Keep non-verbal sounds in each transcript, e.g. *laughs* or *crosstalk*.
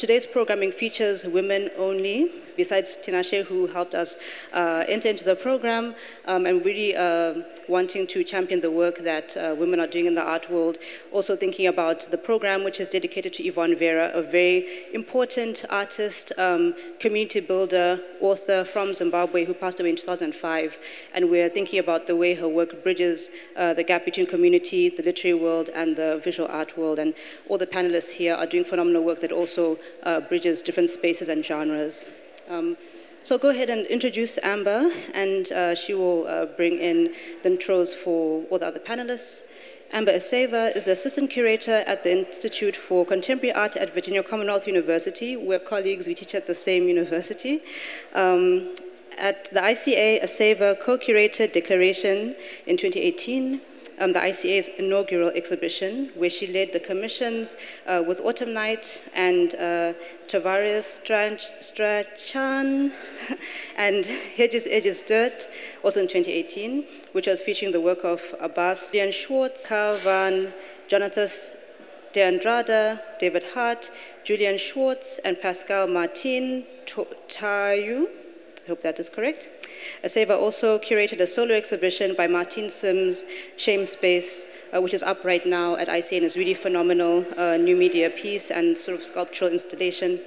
today's programming features women only, besides Tinashe, who helped us uh, enter into the program, um, and really uh, wanting to champion the work that uh, women are doing in the art world. Also thinking about the program, which is dedicated to Yvonne Vera, a very important artist, um, community builder, author from Zimbabwe who passed away in 2005. And we're thinking about the way her work bridges uh, the gap between community, the literary world, and the visual art world. And all the panelists here are doing phenomenal work that also uh, bridges different spaces and genres. Um, so go ahead and introduce Amber, and uh, she will uh, bring in the intros for all the other panelists. Amber Esseiva is the assistant curator at the Institute for Contemporary Art at Virginia Commonwealth University. We're colleagues, we teach at the same university. Um, at the ICA, Esseiva co-curated Declaration in 2018, um, the ICA's inaugural exhibition, where she led the commissions uh, with Autumn Knight and uh, Tavares Strachan *laughs* and Hedges Edges Dirt, also in 2018, which was featuring the work of Abbas Ian Schwartz, Carvan, Jonathas de Andrade, David Hartt, Julian Schwartz, and Pascale Marthine Tayou. I hope that is correct. Esseiva also curated a solo exhibition by Martine Syms, Shame Space, uh, which is up right now at ICA and is really phenomenal, uh, new media piece and sort of sculptural installation.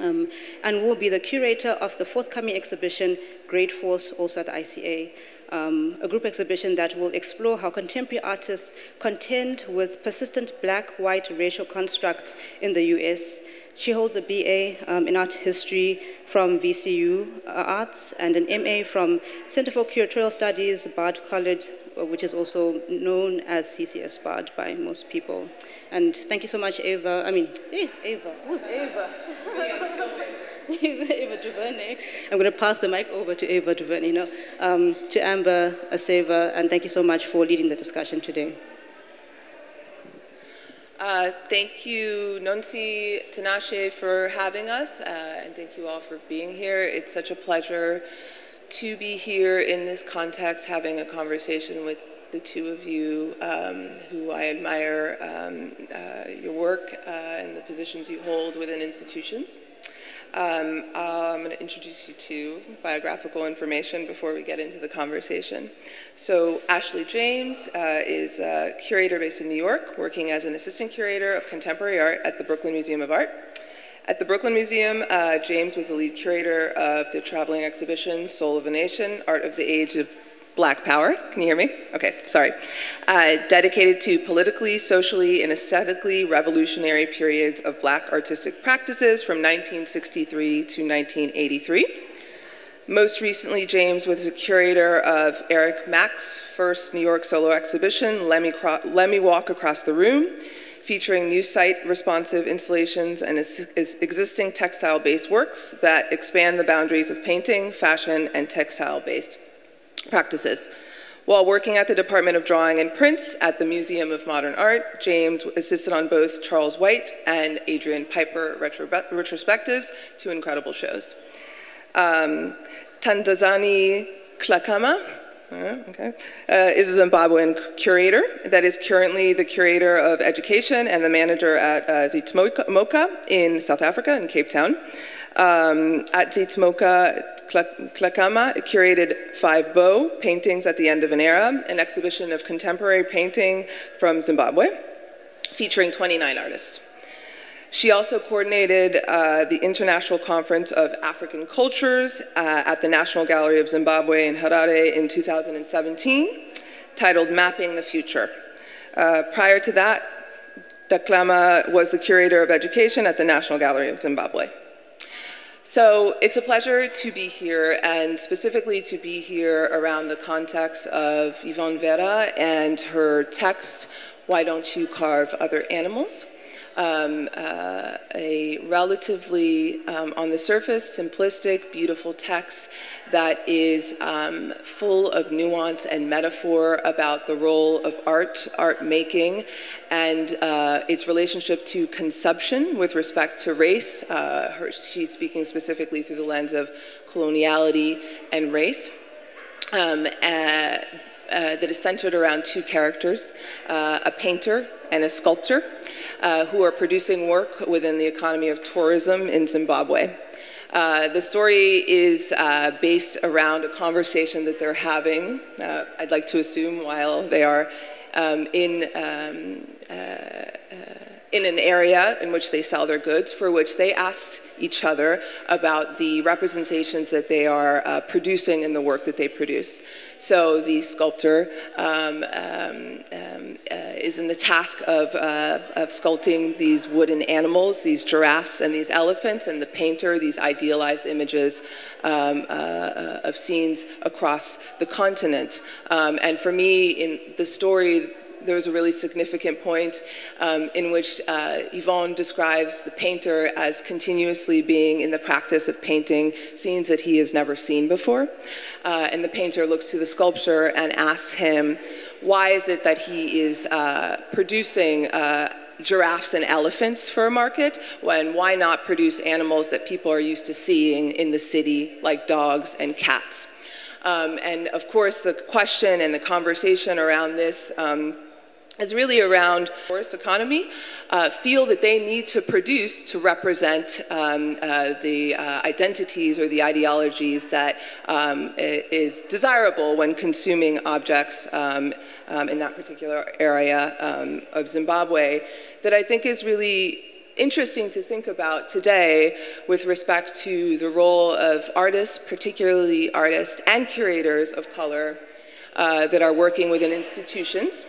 Um, and will be the curator of the forthcoming exhibition, Great Force, also at the ICA. Um, a group exhibition that will explore how contemporary artists contend with persistent black white racial constructs in the US she holds a BA um, in art history from VCU uh, Arts and an MA from Center for Curatorial Studies, Bard College, uh, which is also known as CCS Bard by most people. And thank you so much, Ava. I mean, hey, Ava. Who's Ava? Ava *laughs* Duvernay. I'm going to pass the mic over to Ava Duvernay, no, um, to Amber Esseiva, and thank you so much for leading the discussion today. Uh, thank you, Nonsi Tinashe, for having us, uh, and thank you all for being here. It's such a pleasure to be here in this context, having a conversation with the two of you um, who I admire um, uh, your work uh, and the positions you hold within institutions. Um, I'm going to introduce you to biographical information before we get into the conversation. So Ashley James uh, is a curator based in New York, working as an assistant curator of contemporary art at the Brooklyn Museum of Art. At the Brooklyn Museum, uh, James was the lead curator of the traveling exhibition Soul of a Nation, Art of the Age of Black Power. Can you hear me? Okay, sorry. Uh, dedicated to politically, socially, and aesthetically revolutionary periods of black artistic practices from 1963 to 1983. Most recently, James was a curator of Eric Mack's first New York solo exhibition, Let Me, Cro- Let Me Walk Across the Room, featuring new site responsive installations and existing textile based works that expand the boundaries of painting, fashion, and textile based practices. While working at the Department of Drawing and Prints at the Museum of Modern Art, James assisted on both Charles White and Adrian Piper retro- retrospectives, two incredible shows. Um, Tandazani Dhlakama, uh, okay, uh, is a Zimbabwean curator that is currently the curator of education and the manager at uh, Zeitz MOCAA in South Africa, in Cape Town. Um, at Zeitz MOCAA, Dhlakama curated Five Bob, Paintings at the End of an Era, an exhibition of contemporary painting from Zimbabwe, featuring 29 artists. She also coordinated uh, the International Conference of African Cultures uh, at the National Gallery of Zimbabwe in Harare in 2017, titled Mapping the Future. Uh, prior to that, Dhlakama was the curator of education at the National Gallery of Zimbabwe. So it's a pleasure to be here, and specifically to be here around the context of Yvonne Vera and her text, Why Don't You Carve Other Animals? Um, uh, a relatively, um, on the surface, simplistic, beautiful text that is um, full of nuance and metaphor about the role of art, art making, and uh, its relationship to consumption with respect to race. Uh, her, she's speaking specifically through the lens of coloniality and race. Um, uh, uh, that is centered around two characters uh, a painter and a sculptor. uh, who are producing work within the economy of tourism in Zimbabwe. Uh, the story is uh, based around a conversation that they're having, uh, I'd like to assume, while they are um, in, um, uh, uh, in an area in which they sell their goods, for which they asked each other about the representations that they are producing in the work that they produce. So the sculptor um, um, um, is in the task of, uh, of sculpting these wooden animals, these giraffes and these elephants, and the painter, these idealized images um, uh, uh, of scenes across the continent. Um, and for me, in the story, there was a really significant point um, in which uh, Yvonne describes the painter as continuously being in the practice of painting scenes that he has never seen before. Uh, and the painter looks to the sculpture and asks him, why is it that he is uh, producing uh, giraffes and elephants for a market when why not produce animals that people are used to seeing in the city like dogs and cats? Um, and of course the question and the conversation around this um, is really around forest economy, uh, feel that they need to produce to represent um, uh, the uh, identities or the ideologies that um, is desirable when consuming objects um, um in that particular area um, of Zimbabwe that I think is really interesting to think about today with respect to the role of artists, particularly artists and curators of color uh, that are working within institutions.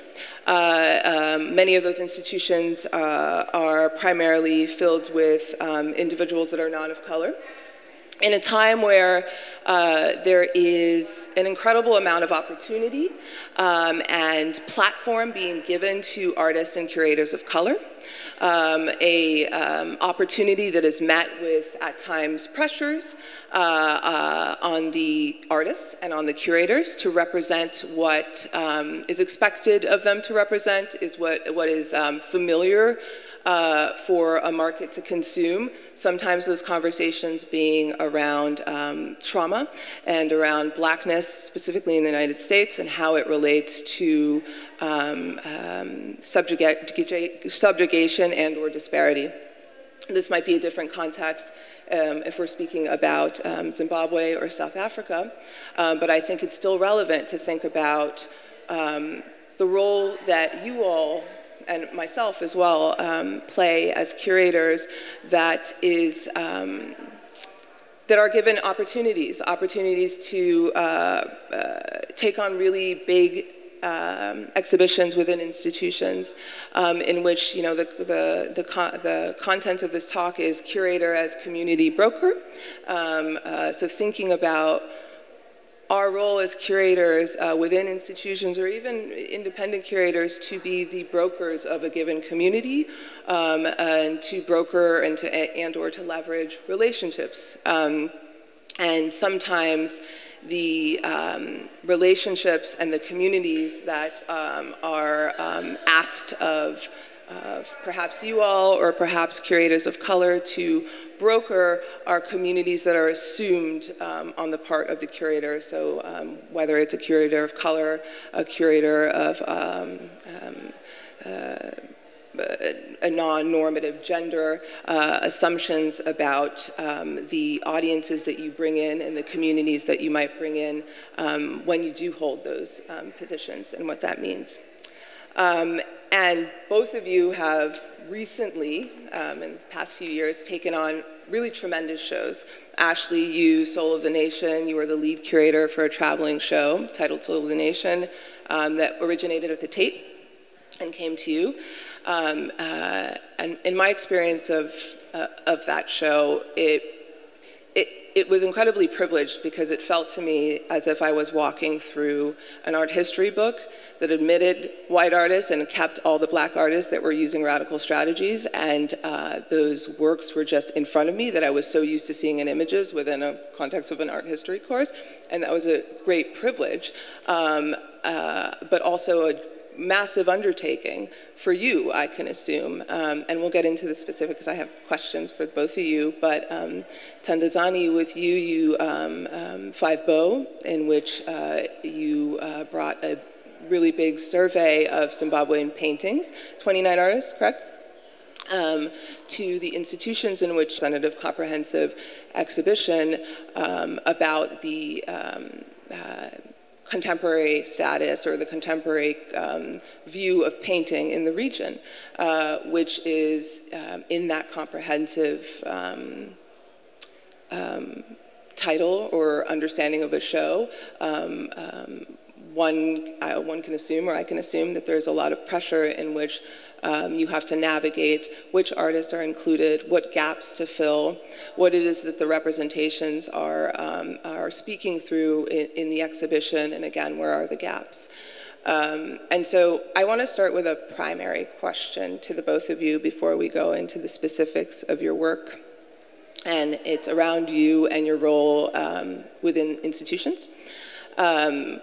Uh, um, many of those institutions uh, are primarily filled with um, individuals that are not of color. In a time where uh, there is an incredible amount of opportunity um, and platform being given to artists and curators of color, um, a um, opportunity that is met with at times pressures uh, uh, on the artists and on the curators to represent what um, is expected of them to represent is what what is um, familiar uh, for a market to consume. Sometimes those conversations being around um, trauma and around blackness, specifically in the United States, and how it relates to um, um, subjugation and or disparity. This might be a different context um, if we're speaking about um, Zimbabwe or South Africa, um, but I think it's still relevant to think about um, the role that you all and myself as well um, play as curators that is um, that are given opportunities, opportunities to uh, uh, take on really big um, exhibitions within institutions um, in which you know the, the, the, con the, content of this talk is curator as community broker. Um, uh, so thinking about our role as curators uh, within institutions or even independent curators to be the brokers of a given community um, and to broker and to and or to leverage relationships. Um, and sometimes the um, relationships and the communities that um, are um, asked of perhaps you all or perhaps curators of color to broker are communities that are assumed um, on the part of the curator. So um, whether it's a curator of color, a curator of um, um uh, a non-normative gender, uh, assumptions about um, the audiences that you bring in and the communities that you might bring in um, when you do hold those um, positions and what that means. Um, and both of you have recently, um, in the past few years, taken on really tremendous shows. Ashley, you, Soul of the Nation, you were the lead curator for a traveling show titled Soul of the Nation um, that originated at the Tate and came to you. Um, uh, and in my experience of, uh, of that show, it, it, it was incredibly privileged because it felt to me as if I was walking through an art history book that admitted white artists and kept all the black artists that were using radical strategies. And uh, those works were just in front of me that I was so used to seeing in images within a context of an art history course. And that was a great privilege, um, uh, but also a massive undertaking for you, I can assume. Um, and we'll get into the specifics. I have questions for both of you. But um, Tandazani, with you, you um, um Five Bob, in which uh, you uh, brought a really big survey of Zimbabwean paintings. 29 artists, correct? um, to the institutions in which Representative Comprehensive Exhibition um, about the um, uh, contemporary status or the contemporary um, view of painting in the region, uh, which is um, in that comprehensive um, um title or understanding of a show. One, I, one can assume, or I can assume, that there's a lot of pressure in which um, you have to navigate which artists are included, what gaps to fill, what it is that the representations are, um, are speaking through in, in, the exhibition, and again, where are the gaps. Um, and so I want to start with a primary question to the both of you before we go into the specifics of your work. And it's around you and your role um, within institutions. Um,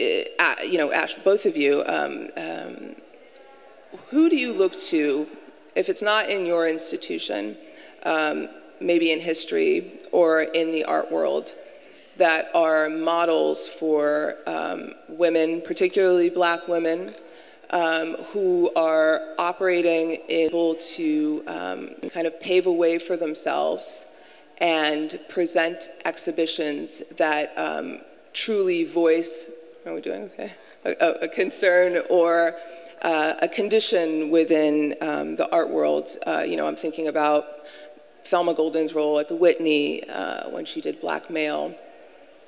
uh, you know, Ash, both of you, um, um, who do you look to if it's not in your institution, um, maybe in history or in the art world, that are models for um, women, particularly black women, um, who are operating able to um, kind of pave a way for themselves and present exhibitions that truly voice, are we doing okay? A, a concern or uh, a condition within um, the art world. Uh, you know, I'm thinking about Thelma Golden's role at the Whitney uh, when she did Black Male.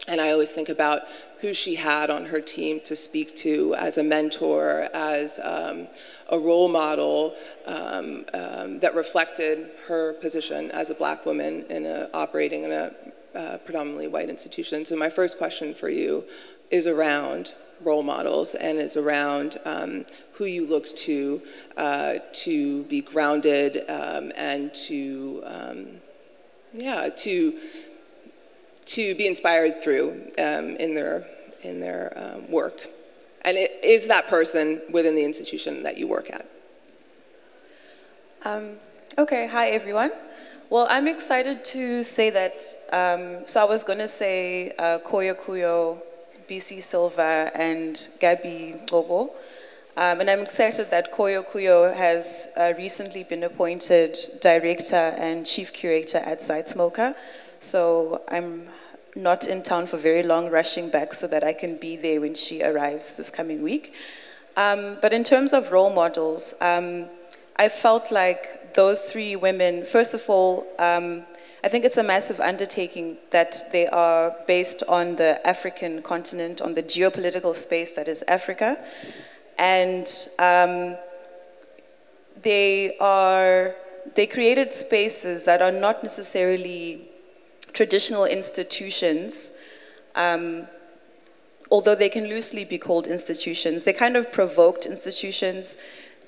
And I always think about who she had on her team to speak to as a mentor, as um, a role model um, um, that reflected her position as a black woman in a, operating in a uh, predominantly white institution. So my first question for you is around role models and is around um, who you look to uh, to be grounded um, and to um, yeah to to be inspired through um, in their in their um, work. And it, is that person within the institution that you work at. Um, okay hi everyone. Well i'm excited to say that so i was going to say uh, koyo Bisi Silva and Gabi Ngcobo. Um, and I'm excited that Koyo Kouoh has uh, recently been appointed director and chief curator at Zeitz MOCAA. So I'm not in town for very long, rushing back so that I can be there when she arrives this coming week. Um, but in terms of role models, um, I felt like those three women, first of all, um, I think it's a massive undertaking that they are based on the African continent, on the geopolitical space that is Africa. And um, they are, they created spaces that are not necessarily traditional institutions, um, although they can loosely be called institutions. They kind of provoked institutions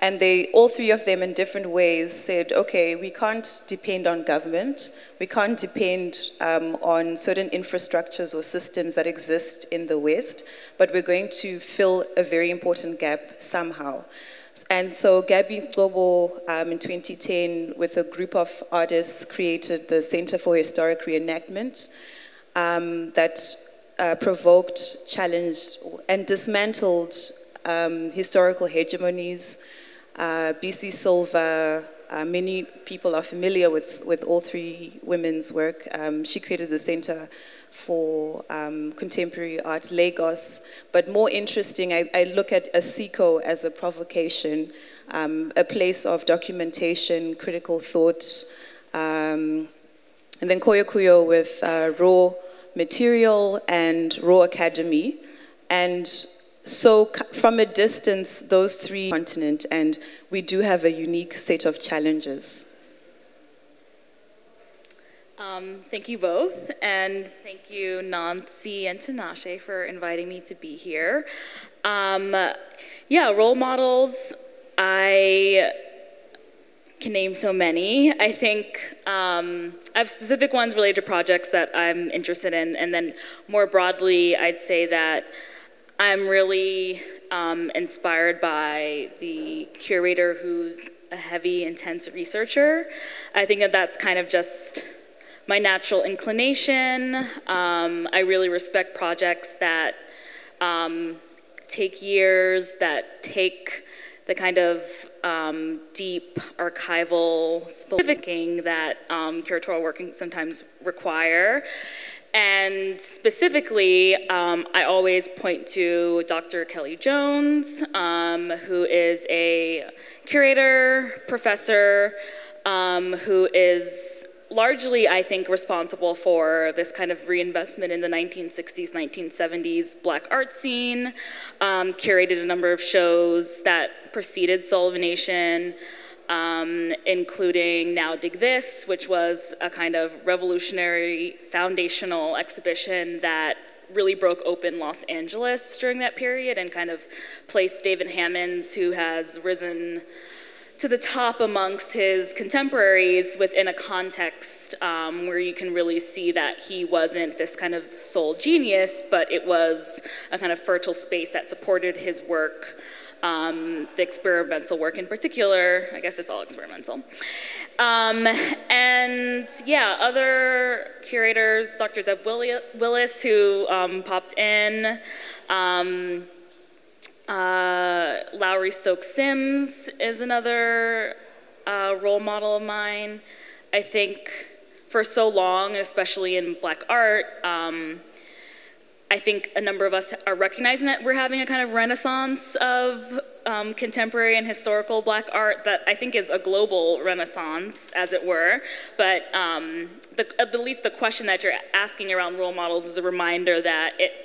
and they, all three of them in different ways said, okay, we can't depend on government. We can't depend um, on certain infrastructures or systems that exist in the West, but we're going to fill a very important gap somehow. And so Gabi Ngcobo um, in 2010, with a group of artists, created the Center for Historic Reenactment um, that uh, provoked, challenged, and dismantled um, historical hegemonies, uh, Bisi Silva, uh, many people are familiar with, with all three women's work. Um, she created the Center for um, Contemporary Art Lagos, but more interesting, I, I look at Asiko as a provocation, um, a place of documentation, critical thought, um, and then Koyo Kouoh with uh, Raw Material and Raw Academy. And so from a distance, those three continent, and we do have a unique set of challenges. Um, thank you both, and thank you Nancy and Tinashe for inviting me to be here. Um, yeah, role models. I can name so many. I think um, I have specific ones related to projects that I'm interested in, and then more broadly, I'd say that I'm really um, inspired by the curator who's a heavy, intense researcher. I think that that's kind of just my natural inclination. Um, I really respect projects that um, take years, that take the kind of um, deep archival specificing that um, curatorial work can sometimes require. And specifically, um, I always point to Dr. Kellie Jones, um, who is a curator, professor, um, who is largely, I think, responsible for this kind of reinvestment in the 1960s, 1970s black art scene, um, curated a number of shows that preceded Soul of a Nation, um, including Now Dig This, which was a kind of revolutionary foundational exhibition that really broke open Los Angeles during that period and kind of placed David Hammons, who has risen to the top amongst his contemporaries within a context um, where you can really see that he wasn't this kind of sole genius, but it was a kind of fertile space that supported his work, um, the experimental work in particular. I guess it's all experimental. Um, and yeah, other curators, Dr. Deb Willis, who um, popped in. Um, uh, Lowery Stokes Sims is another uh, role model of mine. I think for so long, especially in black art, um, I think a number of us are recognizing that we're having a kind of renaissance of um, contemporary and historical black art that I think is a global renaissance, as it were. But um, the, at least the question that you're asking around role models is a reminder that it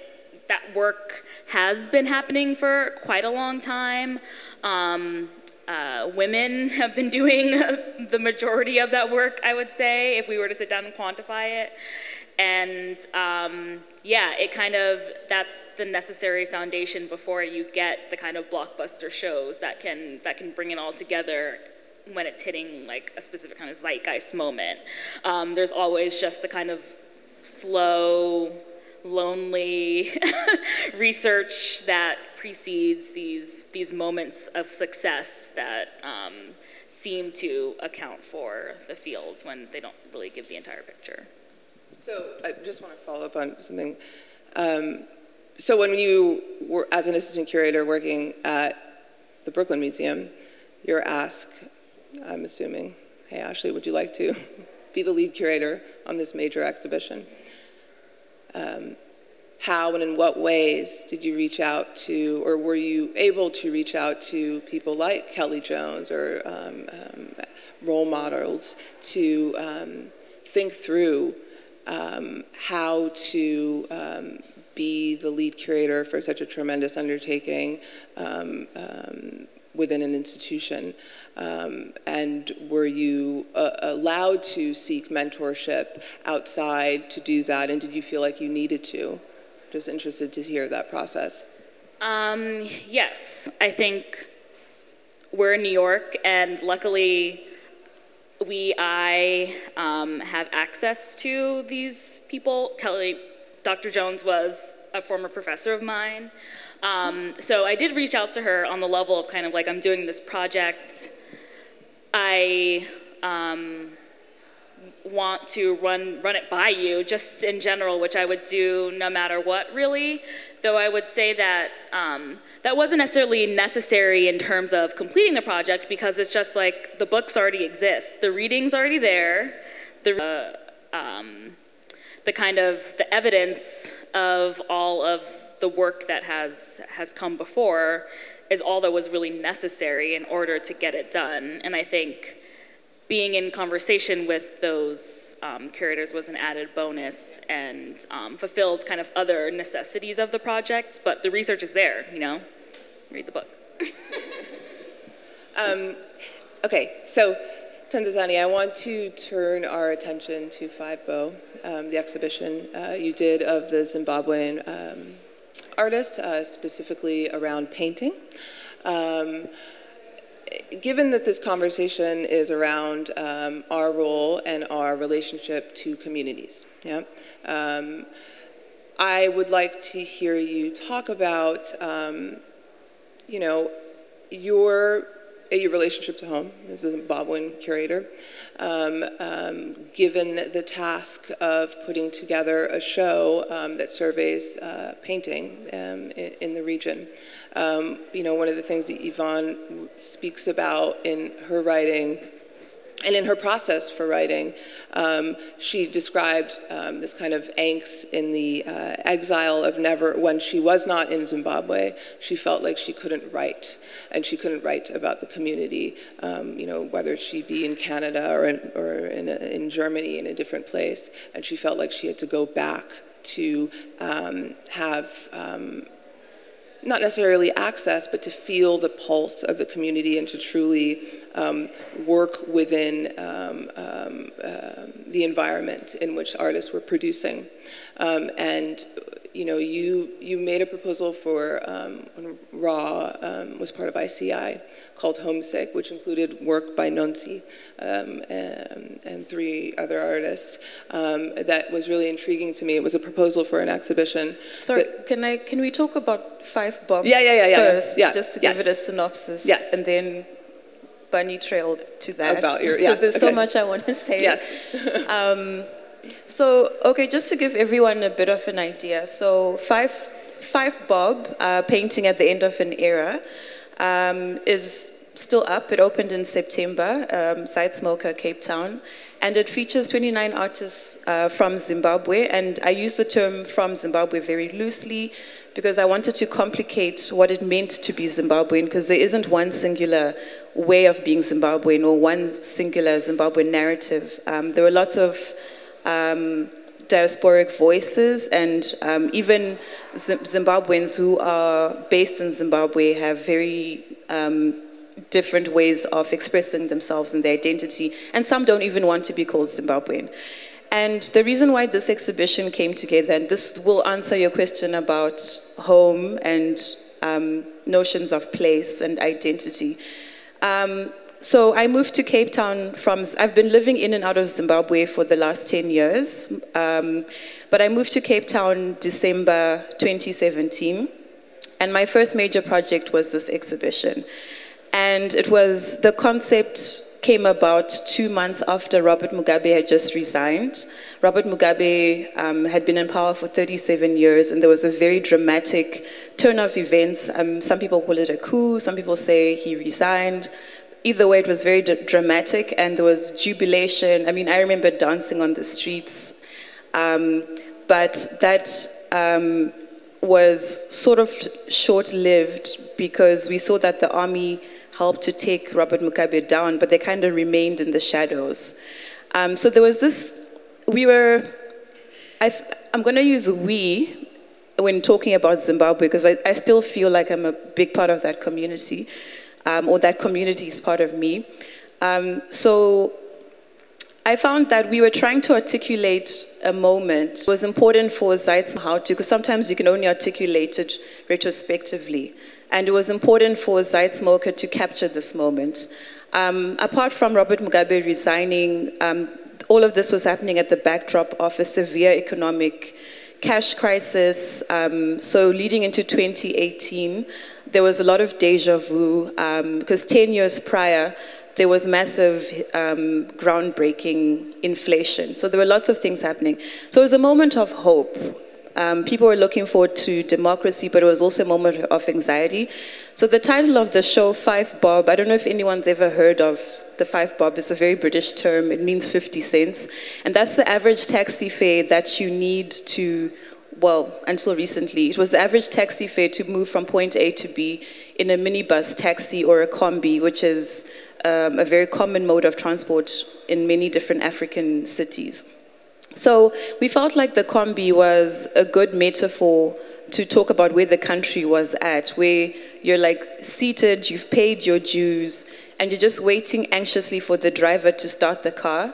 that work has been happening for quite a long time. Um, uh, women have been *laughs* doing the majority of that work, I would say, if we were to sit down and quantify it. And um, yeah, it kind of, that's the necessary foundation before you get the kind of blockbuster shows that can, that can bring it all together when it's hitting like a specific kind of zeitgeist moment. Um, there's always just the kind of slow, lonely *laughs* research that precedes these, these moments of success that um, seem to account for the fields when they don't really give the entire picture. So I just want to follow up on something. Um, so when you were, as an assistant curator working at the Brooklyn Museum, you're asked, I'm assuming, hey Ashley, would you like to be the lead curator on this major exhibition? Um, how and in what ways did you reach out to, or were you able to reach out to people like Kellie Jones or um, um, role models to um, think through um, how to um, be the lead curator for such a tremendous undertaking um, within an institution? Um, and were you uh, allowed to seek mentorship outside to do that? And did you feel like you needed to? Just interested to hear that process. Um, yes, I think we're in New York, and luckily, we I um, have access to these people. Kellie, Dr. Jones was a former professor of mine. Um, so I did reach out to her on the level of kind of like, I'm doing this project. I um, want to run run it by you, just in general, which I would do no matter what, really. Though I would say that um, that wasn't necessarily necessary in terms of completing the project because it's just like the books already exist, the reading's already there, the uh, um, the kind of the evidence of all of the work that has has come before is all that was really necessary in order to get it done, and I think being in conversation with those um, curators was an added bonus and um, fulfilled kind of other necessities of the project. But the research is there, you know. Read the book. *laughs* um, okay, so Tandazani, I want to turn our attention to Five Bob, um, the exhibition uh, you did of the Zimbabwean um, artist, uh, specifically around painting. Given that this conversation is around um, our role and our relationship to communities, yeah, um, I would like to hear you talk about, um, you know, your your relationship to home as a Zimbabwean curator, um, um, given the task of putting together a show um, that surveys uh, painting in, in, the region. Um, you know, one of the things that Yvonne speaks about in her writing and in her process for writing, um, she described um, this kind of angst in the uh, exile of never, when she was not in Zimbabwe, she felt like she couldn't write, and she couldn't write about the community, um, you know, whether she be in Canada or in, or in, a, in, Germany in a different place, and she felt like she had to go back to um, have um, not necessarily access, but to feel the pulse of the community and to truly um, work within um, um, uh, the environment in which artists were producing. Um, and you know, you, you made a proposal for um, Raw um, was part of ICI called Homesick, which included work by Nonsi um, and, and, three other artists. Um, that was really intriguing to me. It was a proposal for an exhibition. Sorry, that, can I? Can we talk about Five Bob yeah, yeah, yeah, yeah, first, yeah, just to yes. give it a synopsis? Yes. And then bunny trail to that. About your, *laughs* yeah. Because there's okay. so much I want to say. Yes. *laughs* *laughs* um, so, okay, just to give everyone a bit of an idea. So, Five, Five Bob, uh, painting at the end of an era, um, is still up. It opened in September, um, Zeitz MOCAA, Cape Town. And it features 29 artists uh, from Zimbabwe. And I use the term from Zimbabwe very loosely because I wanted to complicate what it meant to be Zimbabwean because there isn't one singular way of being Zimbabwean or one singular Zimbabwean narrative. Um, there were lots of um, diasporic voices, and um, even Zimbabweans who are based in Zimbabwe have very um, different ways of expressing themselves and their identity, and some don't even want to be called Zimbabwean. And the reason why this exhibition came together, and this will answer your question about home and um, notions of place and identity. Um, so I moved to Cape Town from, I've been living in and out of Zimbabwe for the last 10 years. Um, but I moved to Cape Town December 2017. And my first major project was this exhibition. And it was, the concept came about two months after Robert Mugabe had just resigned. Robert Mugabe um, had been in power for 37 years, and there was a very dramatic turn of events. Um, some people call it a coup, some people say he resigned either way, it was very d- dramatic and there was jubilation. I mean, I remember dancing on the streets. Um, but that um, was sort of short lived because we saw that the army helped to take Robert Mugabe down, but they kind of remained in the shadows. Um, so there was this, we were, I am going to use we when talking about Zimbabwe because I, I still feel like I'm a big part of that community um, or that community is part of me. Um, so I found that we were trying to articulate a moment. It was important for Zaitz how to, because sometimes you can only articulate it retrospectively. And it was important for Zeitz MOCAA to capture this moment. Um, apart from Robert Mugabe resigning, um, all of this was happening at the backdrop of a severe economic cash crisis. Um, so leading into 2018, there was a lot of deja vu because um, 10 years prior, there was massive um, groundbreaking inflation. So there were lots of things happening. So it was a moment of hope. Um, people were looking forward to democracy, but it was also a moment of anxiety. So the title of the show, Five Bob, I don't know if anyone's ever heard of the five bob. It's a very British term. It means 50 cents. And that's the average taxi fare that you need to well, until recently, it was the average taxi fare to move from point A to B in a minibus taxi or a combi, which is um, a very common mode of transport in many different African cities. So we felt like the combi was a good metaphor to talk about where the country was at, where you're like seated, you've paid your dues, and you're just waiting anxiously for the driver to start the car,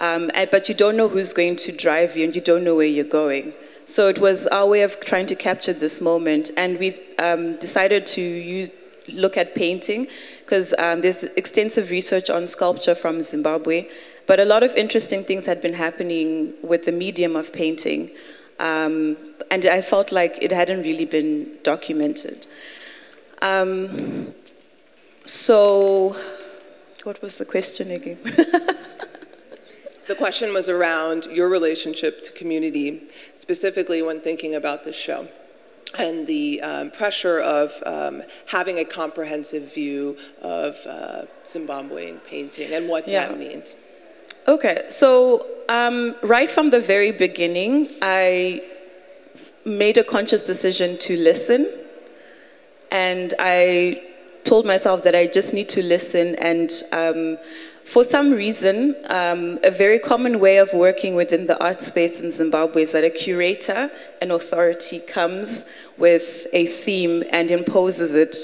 um, but you don't know who's going to drive you and you don't know where you're going. So it was our way of trying to capture this moment, and we um, decided to use, look at painting because um, there's extensive research on sculpture from Zimbabwe, but a lot of interesting things had been happening with the medium of painting, um, and I felt like it hadn't really been documented. Um, so, what was the question again? *laughs* The question was around your relationship to community, specifically when thinking about this show, and the um, pressure of um, having a comprehensive view of uh, Zimbabwean painting and what Yeah. that means. Okay, so um, right from the very beginning, I made a conscious decision to listen, and I told myself that I just need to listen. And um, for some reason, um, a very common way of working within the art space in Zimbabwe is that a curator, an authority, comes with a theme and imposes it,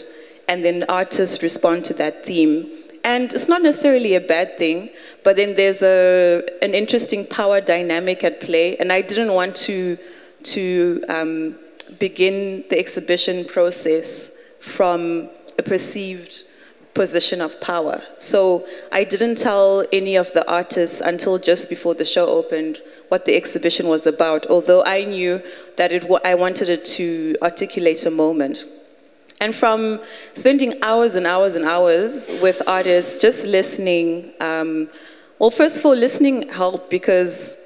and then artists respond to that theme. And it's not necessarily a bad thing, but then there's a, an interesting power dynamic at play, and I didn't want to, to um, begin the exhibition process from a perceived position of power. So I didn't tell any of the artists until just before the show opened what the exhibition was about, although I knew that it, I wanted it to articulate a moment. And from spending hours and hours and hours with artists, just listening, um, well, first of all, listening helped because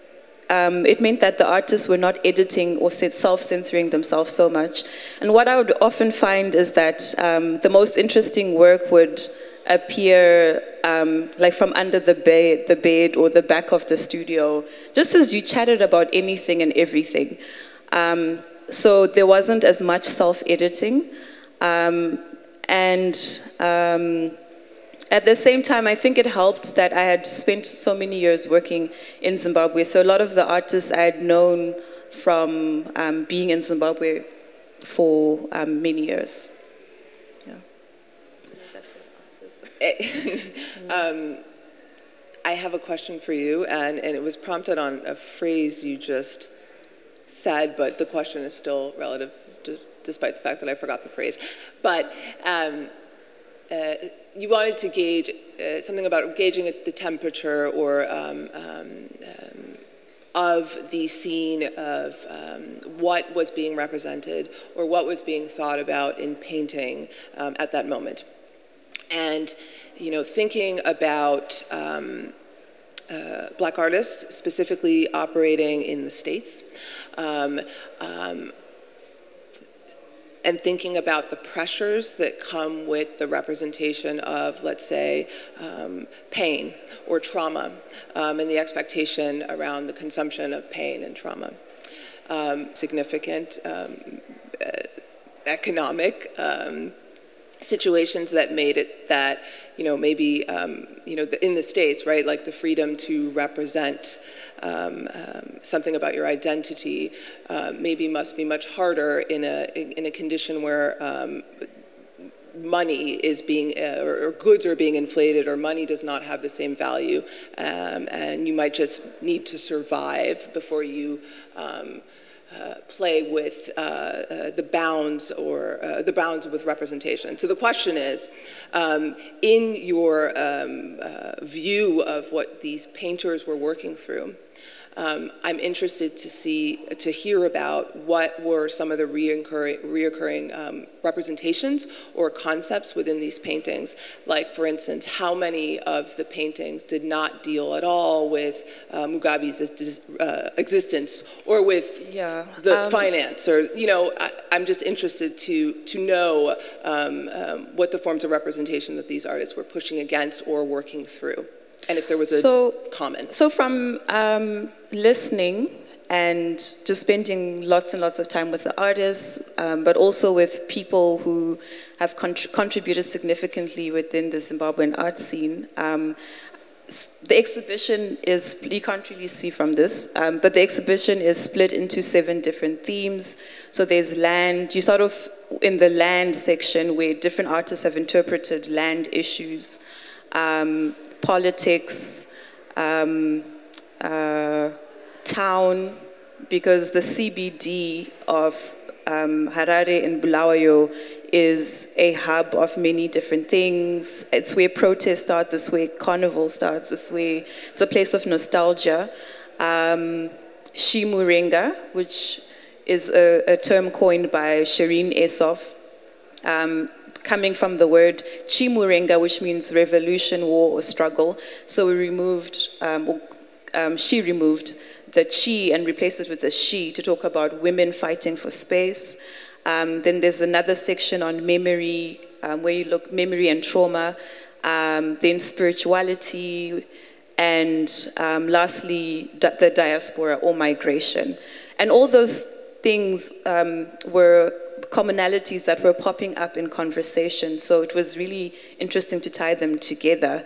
um, it meant that the artists were not editing or self censoring themselves so much. And what I would often find is that um, the most interesting work would appear um, like from under the bed, the bed or the back of the studio, just as you chatted about anything and everything. Um, so there wasn't as much self editing. Um, and um, at the same time, I think it helped that I had spent so many years working in Zimbabwe. So a lot of the artists I had known from um, being in Zimbabwe for um, many years. *laughs* Um, I have a question for you, and, and it was prompted on a phrase you just said, but the question is still relative, despite the fact that I forgot the phrase. But um, uh, you wanted to gauge uh, something about gauging the temperature or um, um, um, of the scene of um, what was being represented or what was being thought about in painting um, at that moment. And you know, thinking about uh, black artists, specifically operating in the States, um, um, and thinking about the pressures that come with the representation of, let's say, um, pain or trauma, um, and the expectation around the consumption of pain and trauma. Um, significant um, uh, economic um, situations that made it that you know maybe um, you know in the states right like the freedom to represent um, um, something about your identity uh, maybe must be much harder in a in, a condition where um, money is being uh, or, or goods are being inflated or money does not have the same value um, and you might just need to survive before you um, uh, play with uh, uh, the bounds or uh, the bounds with representation. So the question is, um, in your um, uh, view of what these painters were working through, um, I'm interested to see, to hear about what were some of the reoccurring, reoccurring um, representations or concepts within these paintings. Like, for instance, how many of the paintings did not deal at all with uh, Mugabe's uh, existence or with Yeah, the um, finance, or you know, I, I'm just interested to to know um, um, what the forms of representation that these artists were pushing against or working through, and if there was a So- common. So, from um, listening and just spending lots and lots of time with the artists, um, but also with people who have contr- contributed significantly within the Zimbabwean art scene, um, the exhibition is, you can't really see from this, um, but the exhibition is split into seven different themes. So there's land, you sort of in the land section where different artists have interpreted land issues, um, politics, um, uh, town, because the CBD of um, Harare and Bulawayo is a hub of many different things. It's where protest starts, it's where carnival starts, it's where it's a place of nostalgia. Um, Shimurenga, which is a, a term coined by Shereen Essof, um, coming from the word chimurenga, which means revolution, war, or struggle. So we removed, um, um, she removed the chi and replaced it with the she to talk about women fighting for space. Um, then there's another section on memory, um, where you look memory and trauma. Um, then spirituality, and um, lastly, the diaspora or migration. And all those things were commonalities that were popping up in conversation. So it was really interesting to tie them together.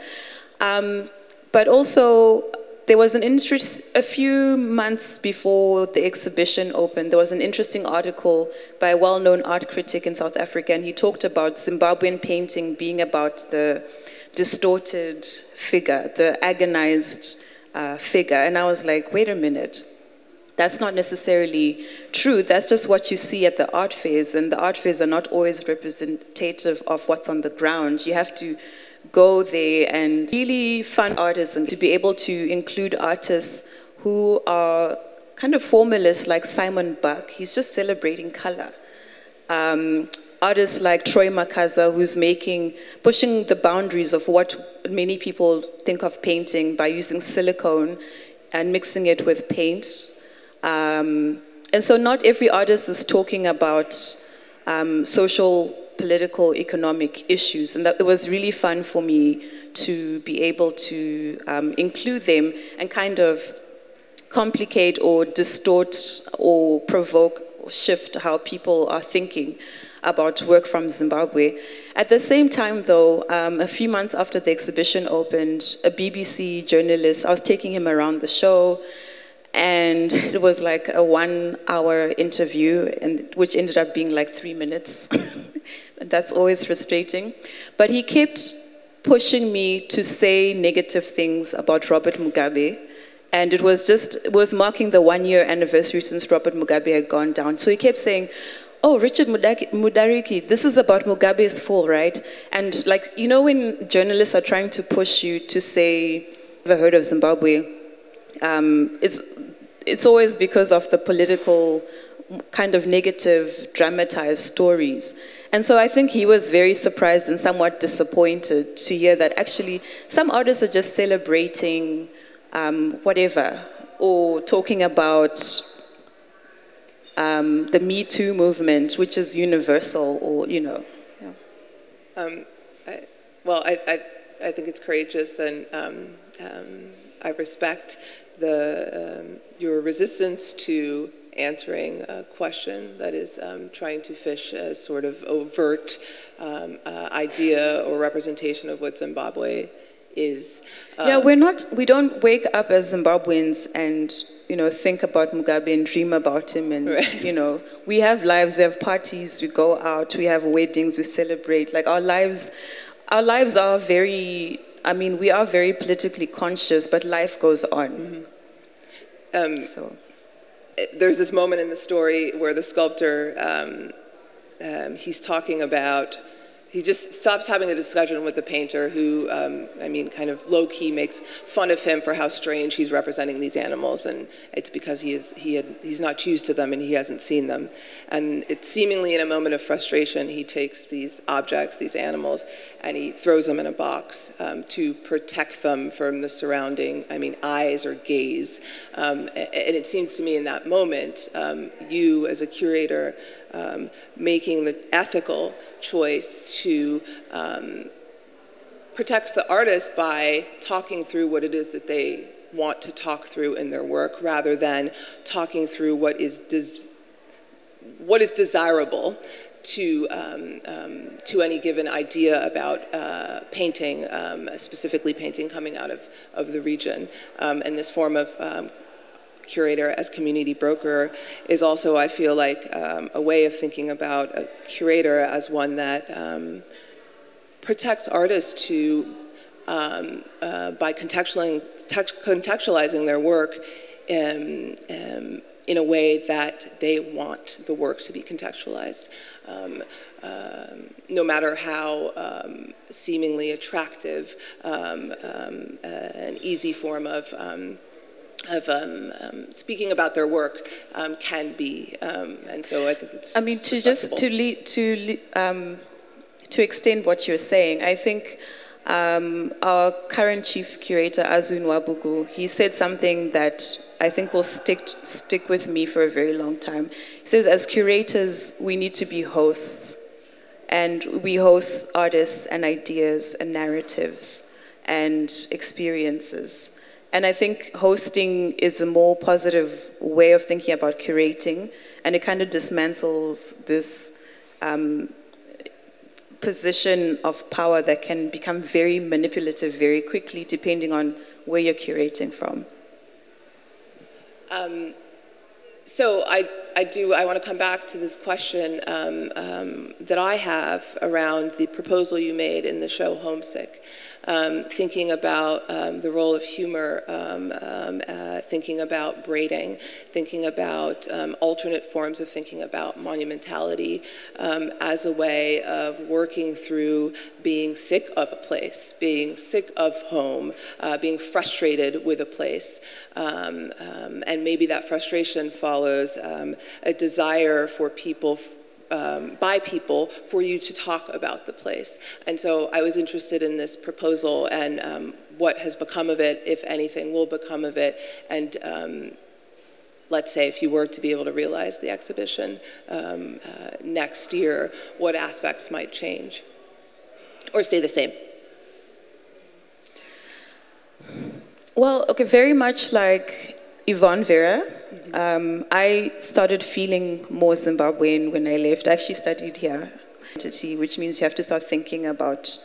Um, but also, there was an interest, a few months before the exhibition opened, there was an interesting article by a well known art critic in South Africa, and he talked about Zimbabwean painting being about the distorted figure, the agonized uh, figure. And I was like, wait a minute. That's not necessarily true. That's just what you see at the art fairs, and the art fairs are not always representative of what's on the ground. You have to go there and really fund artists and to be able to include artists who are kind of formalists like Simon Buck. He's just celebrating color. Um, artists like Troy Makaza, who's making, pushing the boundaries of what many people think of painting by using silicone and mixing it with paint. Um, and so, not every artist is talking about um, social, political, economic issues. And that, it was really fun for me to be able to um, include them and kind of complicate or distort or provoke or shift how people are thinking about work from Zimbabwe. At the same time, though, um, a few months after the exhibition opened, a BBC journalist, I was taking him around the show, and it was like a one hour interview, and, which ended up being like three minutes. *laughs* That's always frustrating. But he kept pushing me to say negative things about Robert Mugabe. And it was just, it was marking the one year anniversary since Robert Mugabe had gone down. So he kept saying, oh, Richard Mudariki, this is about Mugabe's fall, right? And like, you know, when journalists are trying to push you to say, ever heard of Zimbabwe? Um, it's, it's always because of the political kind of negative, dramatized stories. And so I think he was very surprised and somewhat disappointed to hear that actually some artists are just celebrating um, whatever or talking about um, the Me Too movement, which is universal, or you know. Yeah. Um, I, well, I, I, I, think it's courageous, and um, um I respect the um, your resistance to answering a question that is um, trying to fish a sort of overt uh, idea or representation of what Zimbabwe is. yeah, we're not. We don't wake up as Zimbabweans and you know, think about Mugabe and dream about him. And, right. you know, we have lives, we have parties, we go out, we have weddings, we celebrate. Like our lives, our lives are very, I mean, we are very politically conscious, but life goes on. Mm-hmm. Um, so. There's this moment in the story where the sculptor, um, um, he's talking about he just stops having a discussion with the painter who, um, I mean, kind of low key makes fun of him for how strange he's representing these animals. And it's because he is, he had, he's not used to them and he hasn't seen them. And it's seemingly in a moment of frustration, he takes these objects, these animals, and he throws them in a box um, to protect them from the surrounding, I mean, eyes or gaze. Um, and it seems to me in that moment, um, you as a curator, um, making the ethical choice to um, protect the artist by talking through what it is that they want to talk through in their work rather than talking through what is, des- what is desirable to, um, um, to any given idea about uh, painting, um, specifically painting coming out of, of the region. Um, and this form of um, curator as community broker is also, I feel like, um, a way of thinking about a curator as one that um, protects artists to, um, uh, by contextualizing, their work in, um, in a way that they want the work to be contextualized. Um, um, no matter how um, seemingly attractive um, um uh, an easy form of um, of um, um, speaking about their work um, can be, um, and so I think it's. I mean, to just to lead, to um, to extend what you're saying, I think um, our current chief curator, Azu Nwagbogu, he said something that I think will stick, stick with me for a very long time. He says, as curators, we need to be hosts. And we host artists and ideas and narratives and experiences. And I think hosting is a more positive way of thinking about curating, and it kind of dismantles this um, position of power that can become very manipulative very quickly, depending on where you're curating from. Um, so I, I do, I want to come back to this question um, um, that I have around the proposal you made in the show Homesick um, thinking about um, the role of humor, um, um, uh, thinking about braiding, thinking about um, alternate forms of thinking about monumentality as a way of working through being sick of a place, being sick of home, uh, being frustrated with a place. And maybe that frustration follows a desire for people um, by people for you to talk about the place. And so I was interested in this proposal and um, what has become of it, if anything will become of it, and um, let's say if you were to be able to realize the exhibition um, uh, next year, what aspects might change or stay the same? Well, okay, very much like Yvonne Vera. Um, I started feeling more Zimbabwean when I left. I actually studied here, which means you have to start thinking about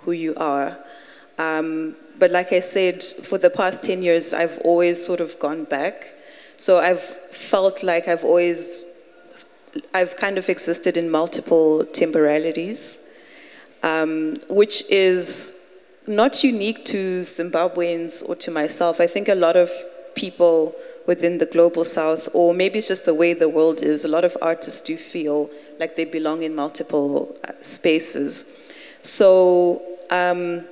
who you are. Um, but like I said, for the past 10 years, I've always sort of gone back. So I've felt like I've always, I've kind of existed in multiple temporalities, um, which is not unique to Zimbabweans or to myself. I think a lot of people within the global south, or maybe it's just the way the world is. A lot of artists do feel like they belong in multiple uh, spaces. So, um,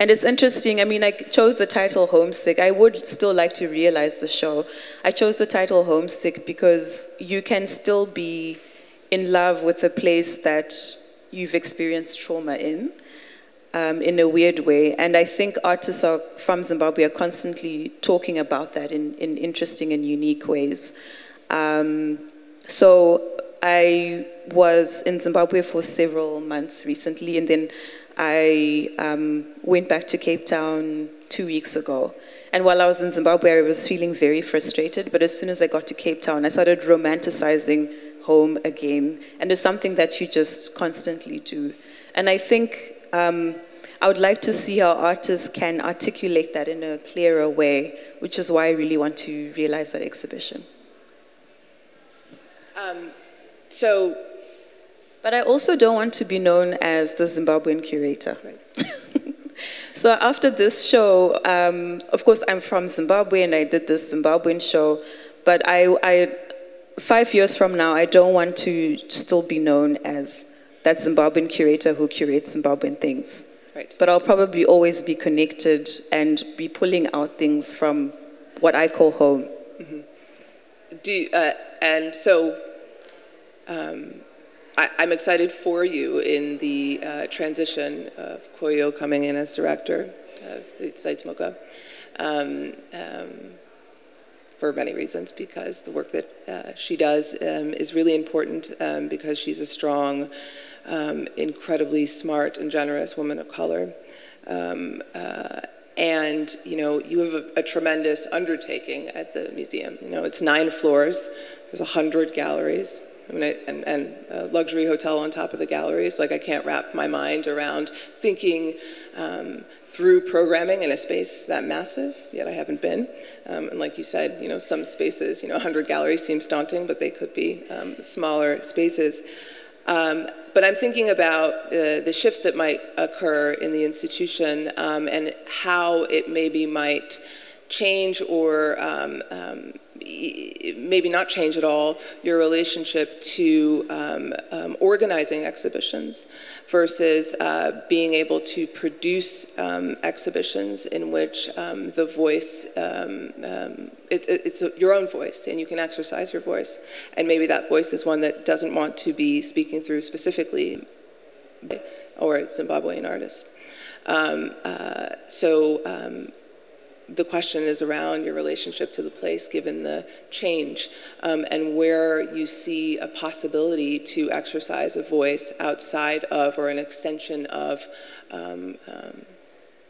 and it's interesting, I mean, I chose the title Homesick. I would still like to realize the show. I chose the title Homesick because you can still be in love with the place that you've experienced trauma in um, in a weird way. And I think artists are, from Zimbabwe are constantly talking about that in, in interesting and unique ways. Um, so I was in Zimbabwe for several months recently, and then I um, went back to Cape Town two weeks ago. And while I was in Zimbabwe, I was feeling very frustrated. But as soon as I got to Cape Town, I started romanticizing home again. And it's something that you just constantly do. And I think um, I would like to see how artists can articulate that in a clearer way, which is why I really want to realize that exhibition. Um, so, but I also don't want to be known as the Zimbabwean curator. Right. *laughs* so after this show, um, of course, I'm from Zimbabwe and I did this Zimbabwean show, but I, I, five years from now, I don't want to still be known as that Zimbabwean curator who curates Zimbabwean things. Right. But I'll probably always be connected and be pulling out things from what I call home. Mm-hmm. Do uh, and so um, I, am excited for you in the uh, transition of Koyo coming in as director of Zeitz MOCAA. Um, um, for many reasons, because the work that uh, she does um, is really important um, because she's a strong um, incredibly smart and generous woman of color. Um, uh, and you know, you have a, a, tremendous undertaking at the museum. You know, it's nine floors. There's a hundred galleries. I mean, I, and, and, a luxury hotel on top of the galleries. Like I can't wrap my mind around thinking um, through programming in a space that massive. Yet I haven't been. Um, and like you said, you know, some spaces, you know, 100 galleries seems daunting, but they could be um, smaller spaces. Um, but I'm thinking about uh, the shifts that might occur in the institution um, and how it maybe might change or um, um maybe not change at all your relationship to um, um, organizing exhibitions versus uh, being able to produce um, exhibitions in which um, the voice, um, um, it, it's a, your own voice and you can exercise your voice. And maybe that voice is one that doesn't want to be speaking through specifically or Zimbabwean artist. Um, uh, so the question is around your relationship to the place given the change um, and where you see a possibility to exercise a voice outside of or an extension of um, um,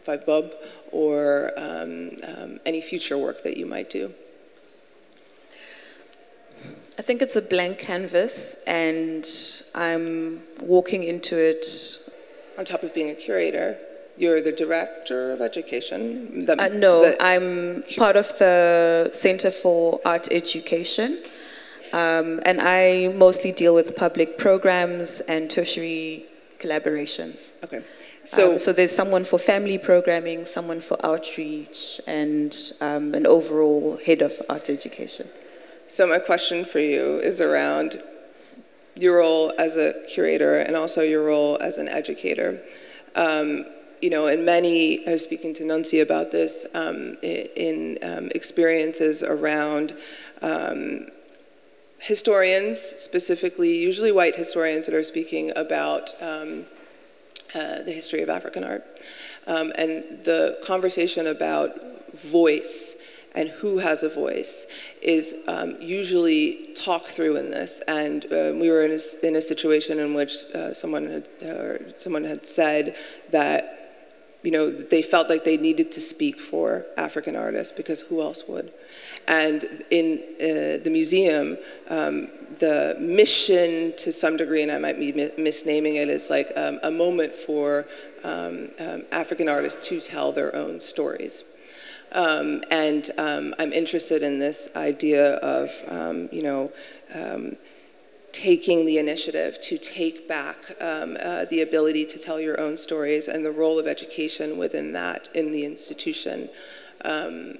Vibe or um, um, any future work that you might do. I think it's a blank canvas, and I'm walking into it. On top of being a curator, you're the director of education? The, uh, no, the, I'm part of the Center for Art Education. Um, and I mostly deal with public programs and tertiary collaborations. Okay. So, um, so there's someone for family programming, someone for outreach, and um, an overall head of art education. So my question for you is around your role as a curator and also your role as an educator. Um, you know, in many, I was speaking to Nonsi about this, um, in, um, experiences around um, historians, specifically, usually white historians that are speaking about um, uh, the history of African art. Um, and the conversation about voice and who has a voice is um, usually talked through in this. And uh, we were in a, in a, situation in which uh, someone, had, uh, someone had said that you know, they felt like they needed to speak for African artists because who else would? And in uh, the museum, um, the mission to some degree, and I might be misnaming it, is like um, a moment for um, um, African artists to tell their own stories. Um, and um, I'm interested in this idea of, you know, taking the initiative to take back um, uh, the ability to tell your own stories and the role of education within that in the institution. Um,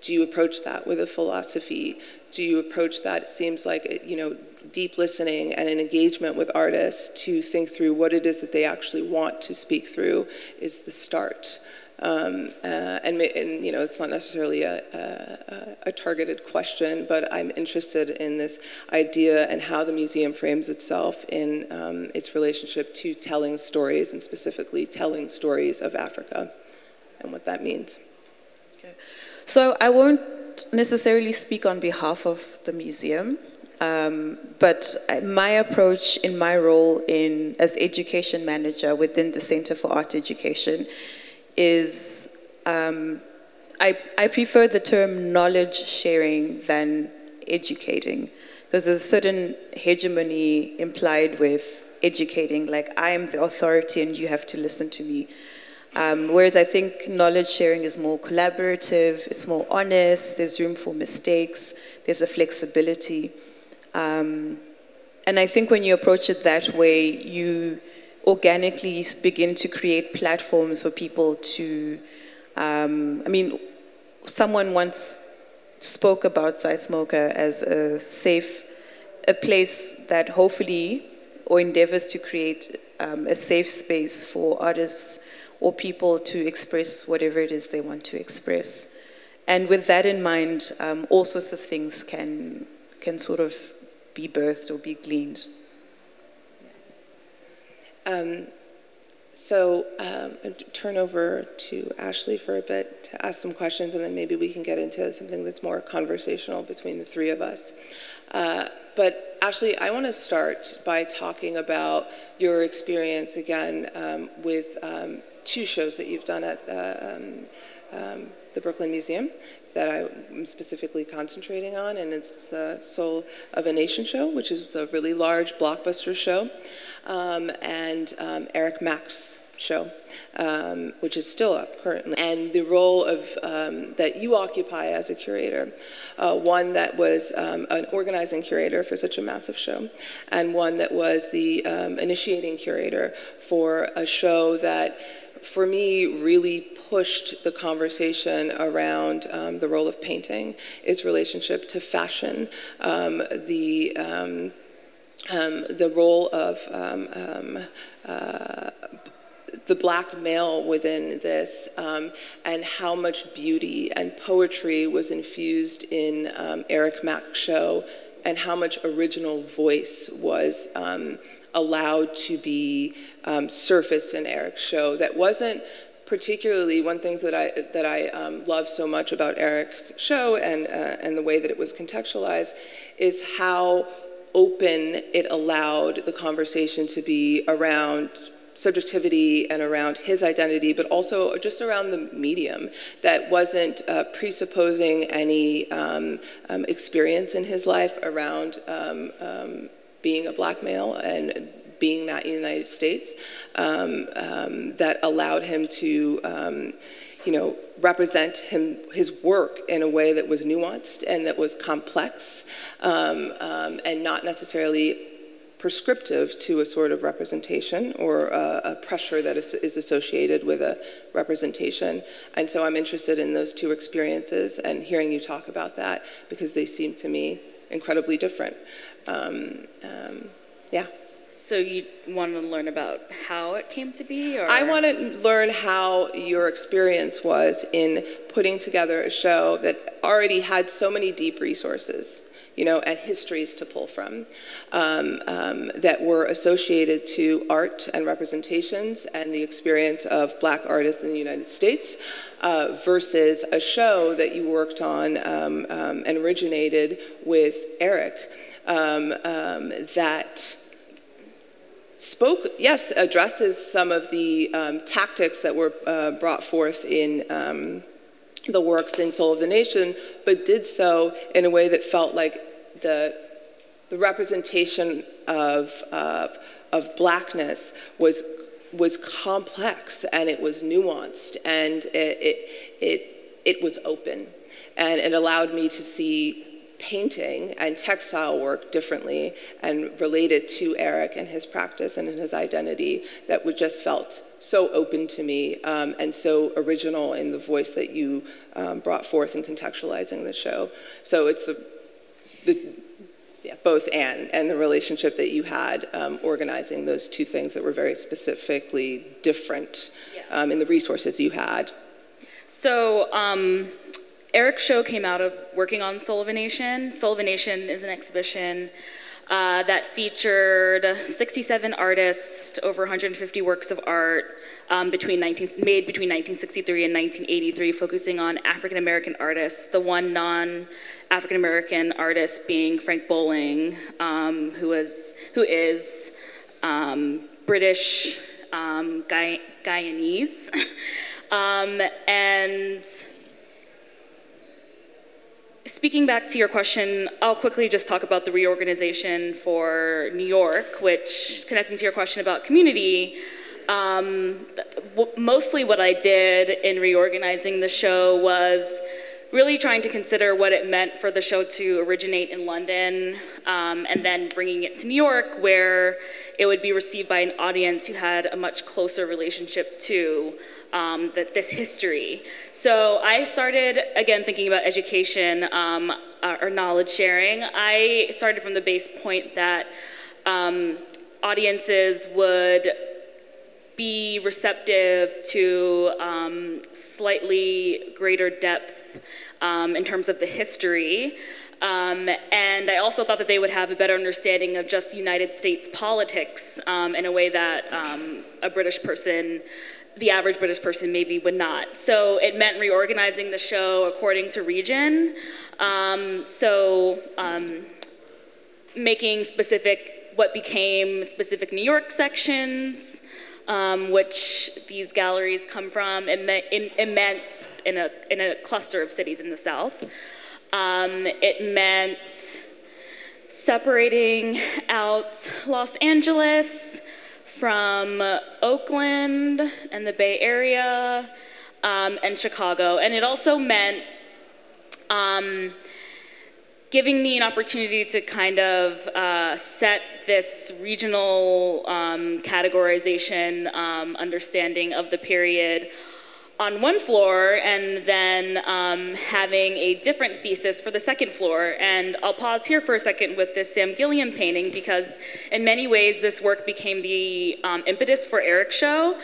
do you approach that with a philosophy? Do you approach that? It seems like you know deep listening and an engagement with artists to think through what it is that they actually want to speak through is the start. Um, uh, and, and, you know, it's not necessarily a, a, a, targeted question, but I'm interested in this idea and how the museum frames itself in um, its relationship to telling stories, and specifically telling stories of Africa, and what that means. Okay. So I won't necessarily speak on behalf of the museum. Um, but my approach in my role in as education manager within the Center for Art Education is um, I, I prefer the term knowledge sharing than educating because there's a certain hegemony implied with educating, like I am the authority and you have to listen to me. Um, whereas I think knowledge sharing is more collaborative, it's more honest, there's room for mistakes, there's a flexibility. Um, and I think when you approach it that way, you organically begin to create platforms for people to, um, I mean, someone once spoke about Zeitz MOCAA as a safe, a place that hopefully, or endeavors to create um, a safe space for artists or people to express whatever it is they want to express. And with that in mind, um, all sorts of things can, can sort of be birthed or be gleaned. Um, so um, turn over to Ashley for a bit to ask some questions, and then maybe we can get into something that's more conversational between the three of us. Uh, but Ashley, I want to start by talking about your experience again um, with um, two shows that you've done at uh, um, um, the Brooklyn Museum that I'm specifically concentrating on, and it's the Soul of a Nation show, which is a really large blockbuster show and um, Eric Mack's show, um, which is still up currently, and the role of um, that you occupy as a curator, uh, one that was um, an organizing curator for such a massive show, and one that was the um, initiating curator for a show that for me, really pushed the conversation around um, the role of painting, its relationship to fashion, um, the um, um, the role of um, um, uh, the black male within this um, and how much beauty and poetry was infused in um, Eric Mack's show and how much original voice was um, allowed to be um, surfaced in Eric's show. That wasn't particularly one things that I that I um, love so much about Eric's show and uh, and the way that it was contextualized is how open it allowed the conversation to be around subjectivity and around his identity, but also just around the medium that wasn't uh, presupposing any um, um, experience in his life around um, um being a black male and being that in the United States um, that allowed him to, you know, represent him, his work in a way that was nuanced and that was complex um, um, and not necessarily prescriptive to a sort of representation or a, a pressure that is, is, associated with a representation. And so I'm interested in those two experiences and hearing you talk about that because they seem to me incredibly different. Um, um, yeah. So you want to learn about how it came to be, or I want to learn how your experience was in putting together a show that already had so many deep resources, you know, and histories to pull from um, um, that were associated to art and representations and the experience of Black artists in the United States. Uh, versus a show that you worked on um, um and originated with Eric um, um, that spoke, yes, addresses some of the tactics that were uh, brought forth in the works in Soul of the Nation, but did so in a way that felt like the, the representation of, uh, of blackness was, was complex and it was nuanced and it, it, it, it was open. And it allowed me to see painting and textile work differently and related to Eric and his practice and his identity that just felt so open to me um, and so original in the voice that you um, brought forth in contextualizing the show. So it's the, the yeah, both and, and the relationship that you had um, organizing those two things that were very specifically different yeah. Um, in the resources you had. So, um, Eric's show came out of working on Soul Nation. Soul of a Nation. Sullivanation is an exhibition uh, that featured 67 artists, over 150 works of art um, between 19, made between 1963 and 1983, focusing on African American artists. The one non African American artist being Frank Bowling, um, who, was, who is um, British um, Guyanese. *laughs* Um, and Speaking back to your question, I'll quickly just talk about the reorganization for New York, which, connecting to your question about community, um, mostly what I did in reorganizing the show was really trying to consider what it meant for the show to originate in London um, and then bringing it to New York, where it would be received by an audience who had a much closer relationship to um, this history. So I started, again, thinking about education um, or knowledge sharing. I started from the base point that um, audiences would be receptive to um, slightly greater depth um, in terms of the history. Um, and I also thought that they would have a better understanding of just United States politics um, in a way that um, a British person, the average British person, maybe would not. So it meant reorganizing the show according to region. Um, so making specific, what became specific New York sections um, which these galleries come from, immense in a, in a cluster of cities in the South. Um, it meant separating out Los Angeles from Oakland and the Bay Area um, and Chicago. And it also meant um, giving me an opportunity to kind of uh, set this regional um, categorization um, understanding of the period on one floor and then um, having a different thesis for the second floor. And I'll pause here for a second with this Sam Gilliam painting because in many ways this work became the um, impetus for Eric's show.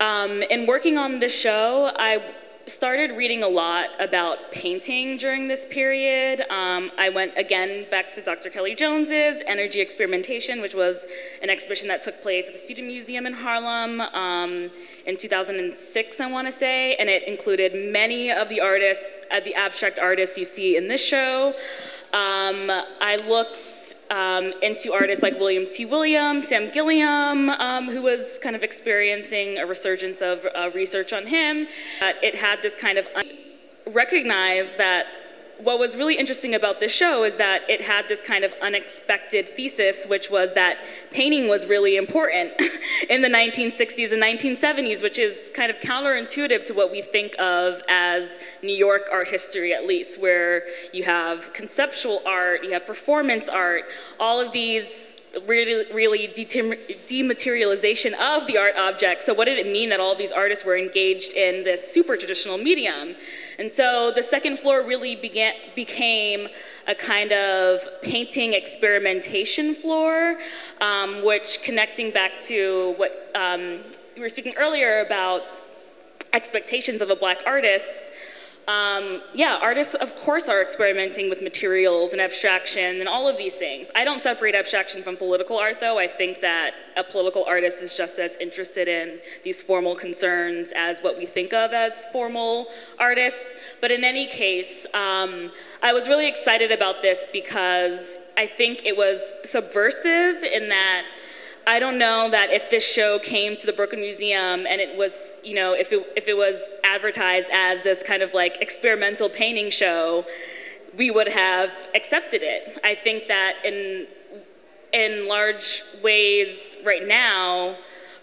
Um, in working on this show, I started reading a lot about painting during this period. Um, I went again back to Dr. Kellie Jones's Energy Experimentation, which was an exhibition that took place at the Studio Museum in Harlem um, in 2006, I want to say, and it included many of the artists, uh, the abstract artists you see in this show. Um, I looked um, into artists like William T. Williams, Sam Gilliam, um, who was kind of experiencing a resurgence of uh, research on him. It had this kind of un- recognize that what was really interesting about this show is that it had this kind of unexpected thesis, which was that painting was really important *laughs* in the 1960s and 1970s, which is kind of counterintuitive to what we think of as New York art history, at least, where you have conceptual art, you have performance art, all of these really, really dematerialization of the art object. So, what did it mean that all these artists were engaged in this super traditional medium? And so, the second floor really began, became a kind of painting experimentation floor, um, which connecting back to what um, we were speaking earlier about expectations of a black artist. Um, yeah, artists, of course, are experimenting with materials and abstraction and all of these things. I don't separate abstraction from political art, though. I think that a political artist is just as interested in these formal concerns as what we think of as formal artists. But in any case, um, I was really excited about this because I think it was subversive in that I don't know that if this show came to the Brooklyn Museum and it was, you know, if it, if it was advertised as this kind of like experimental painting show, we would have accepted it. I think that in, in large ways right now,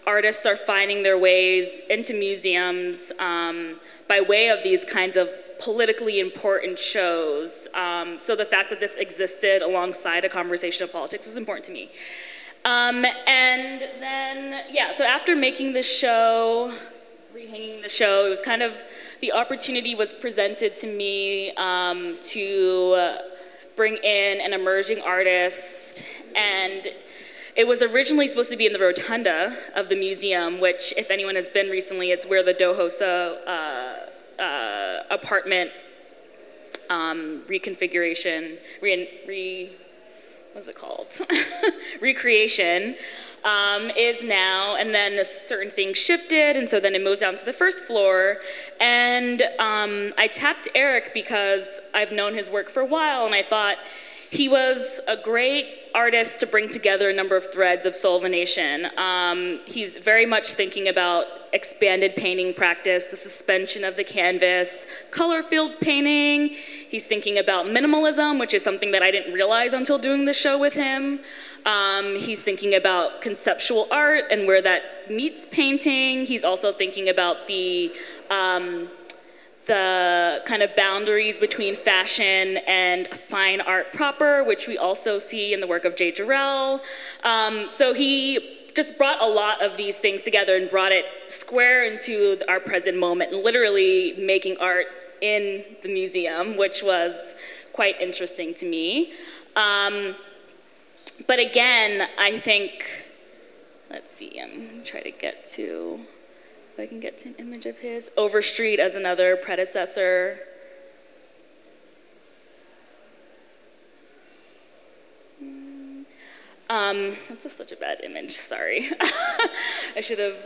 artists are finding their ways into museums um, by way of these kinds of politically important shows. Um, so the fact that this existed alongside a conversation of politics was important to me. Um, and then, yeah, so after making the show, rehanging the show, it was kind of the opportunity was presented to me um, to bring in an emerging artist. And it was originally supposed to be in the rotunda of the museum, which, if anyone has been recently, it's where the Do Ho Suh uh, uh, apartment um, reconfiguration, re, re what's it called? *laughs* Recreation um, is now, and then a certain things shifted, and so then it moves down to the first floor. And um, I tapped Eric because I've known his work for a while, and I thought he was a great artist to bring together a number of threads of Soul of a Nation. Um, he's very much thinking about expanded painting practice, the suspension of the canvas, color filled painting. He's thinking about minimalism, which is something that I didn't realize until doing the show with him. Um, he's thinking about conceptual art and where that meets painting. He's also thinking about the um, the kind of boundaries between fashion and fine art proper, which we also see in the work of Jae Jarrell. Um, so he just brought a lot of these things together and brought it square into our present moment, literally making art in the museum, which was quite interesting to me. Um, but again, I think, let's see, I'm trying to get to, if I can get to an image of his. Overstreet as another predecessor. Hmm. Um, that's such a bad image, sorry. *laughs* I should have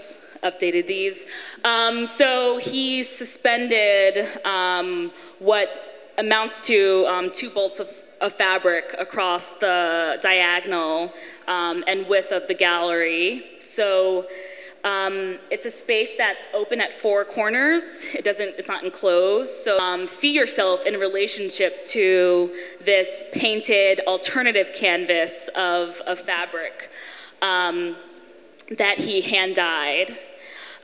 updated these. Um, so he suspended um, what amounts to um, two bolts of, of, fabric across the diagonal um, and width of the gallery. So um, it's a space that's open at four corners. It doesn't, it's not enclosed. So um, see yourself in relationship to this painted alternative canvas of, of fabric that he hand dyed.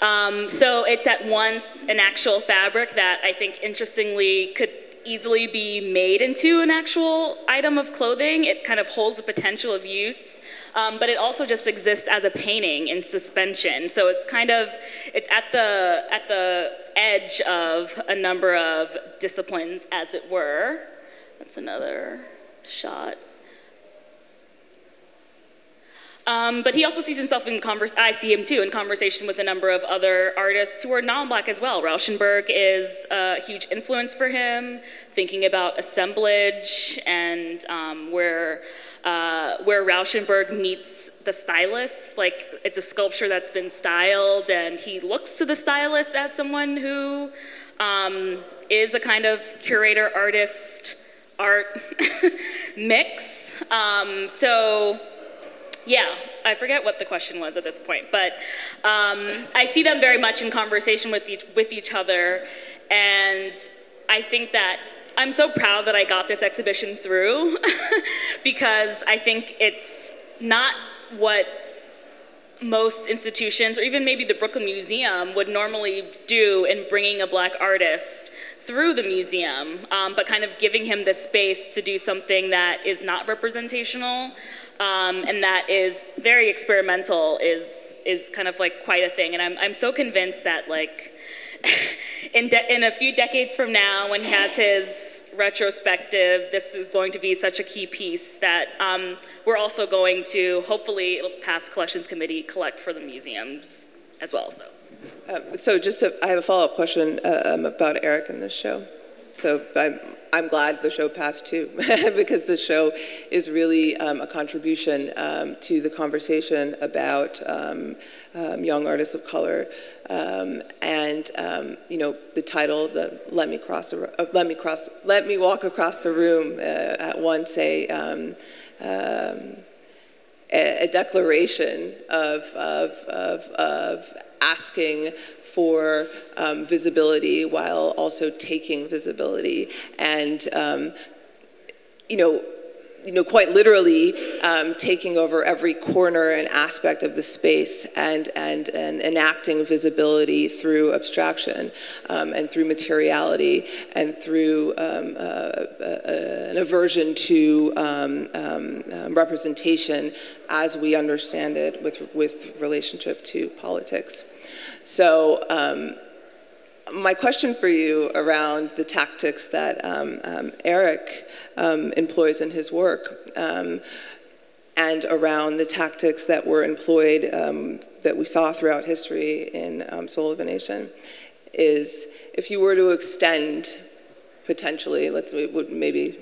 Um, so it's at once an actual fabric that I think interestingly could easily be made into an actual item of clothing. It kind of holds the potential of use, um, but it also just exists as a painting in suspension. So it's kind of it's at the at the edge of a number of disciplines, as it were. That's another shot. Um, but he also sees himself in converse. I see him too in conversation with a number of other artists who are non-black as well. Rauschenberg is a huge influence for him, thinking about assemblage and um, where uh, where Rauschenberg meets the stylist. Like it's a sculpture that's been styled, and he looks to the stylist as someone who um, is a kind of curator artist art *laughs* mix. Um, so yeah, I forget what the question was at this point, but um, I see them very much in conversation with each, with each other, and I think that I'm so proud that I got this exhibition through *laughs* because I think it's not what most institutions, or even maybe the Brooklyn Museum, would normally do in bringing a black artist through the museum, um, but kind of giving him the space to do something that is not representational um, and that is very experimental is is kind of like quite a thing. And I'm I'm so convinced that like *laughs* in de- in a few decades from now, when he has his retrospective, this is going to be such a key piece that um, we're also going to hopefully pass collections committee collect for the museums as well. So. Uh, so just a, I have a follow-up question uh, um, about Eric in this show. So I'm, I'm glad the show passed too, *laughs* because the show is really um, a contribution um, to the conversation about um, um young artists of color. And you know the title, the "Let Me Cross, the, uh, Let Me Cross, Let Me Walk Across the Room" uh, at once a, a, a declaration of, of, of, of asking for um, visibility while also taking visibility. And, um, you know, you know, quite literally um, taking over every corner and aspect of the space and, and, and enacting visibility through abstraction um, and through materiality and through um, uh, uh, an aversion to um, um, um, representation as we understand it with, with relationship to politics. So my question for you around the tactics that um, um, Eric um, employs in his work um, and around the tactics that were employed um, that we saw throughout history in Soul of a Nation is if you were to extend potentially, let's maybe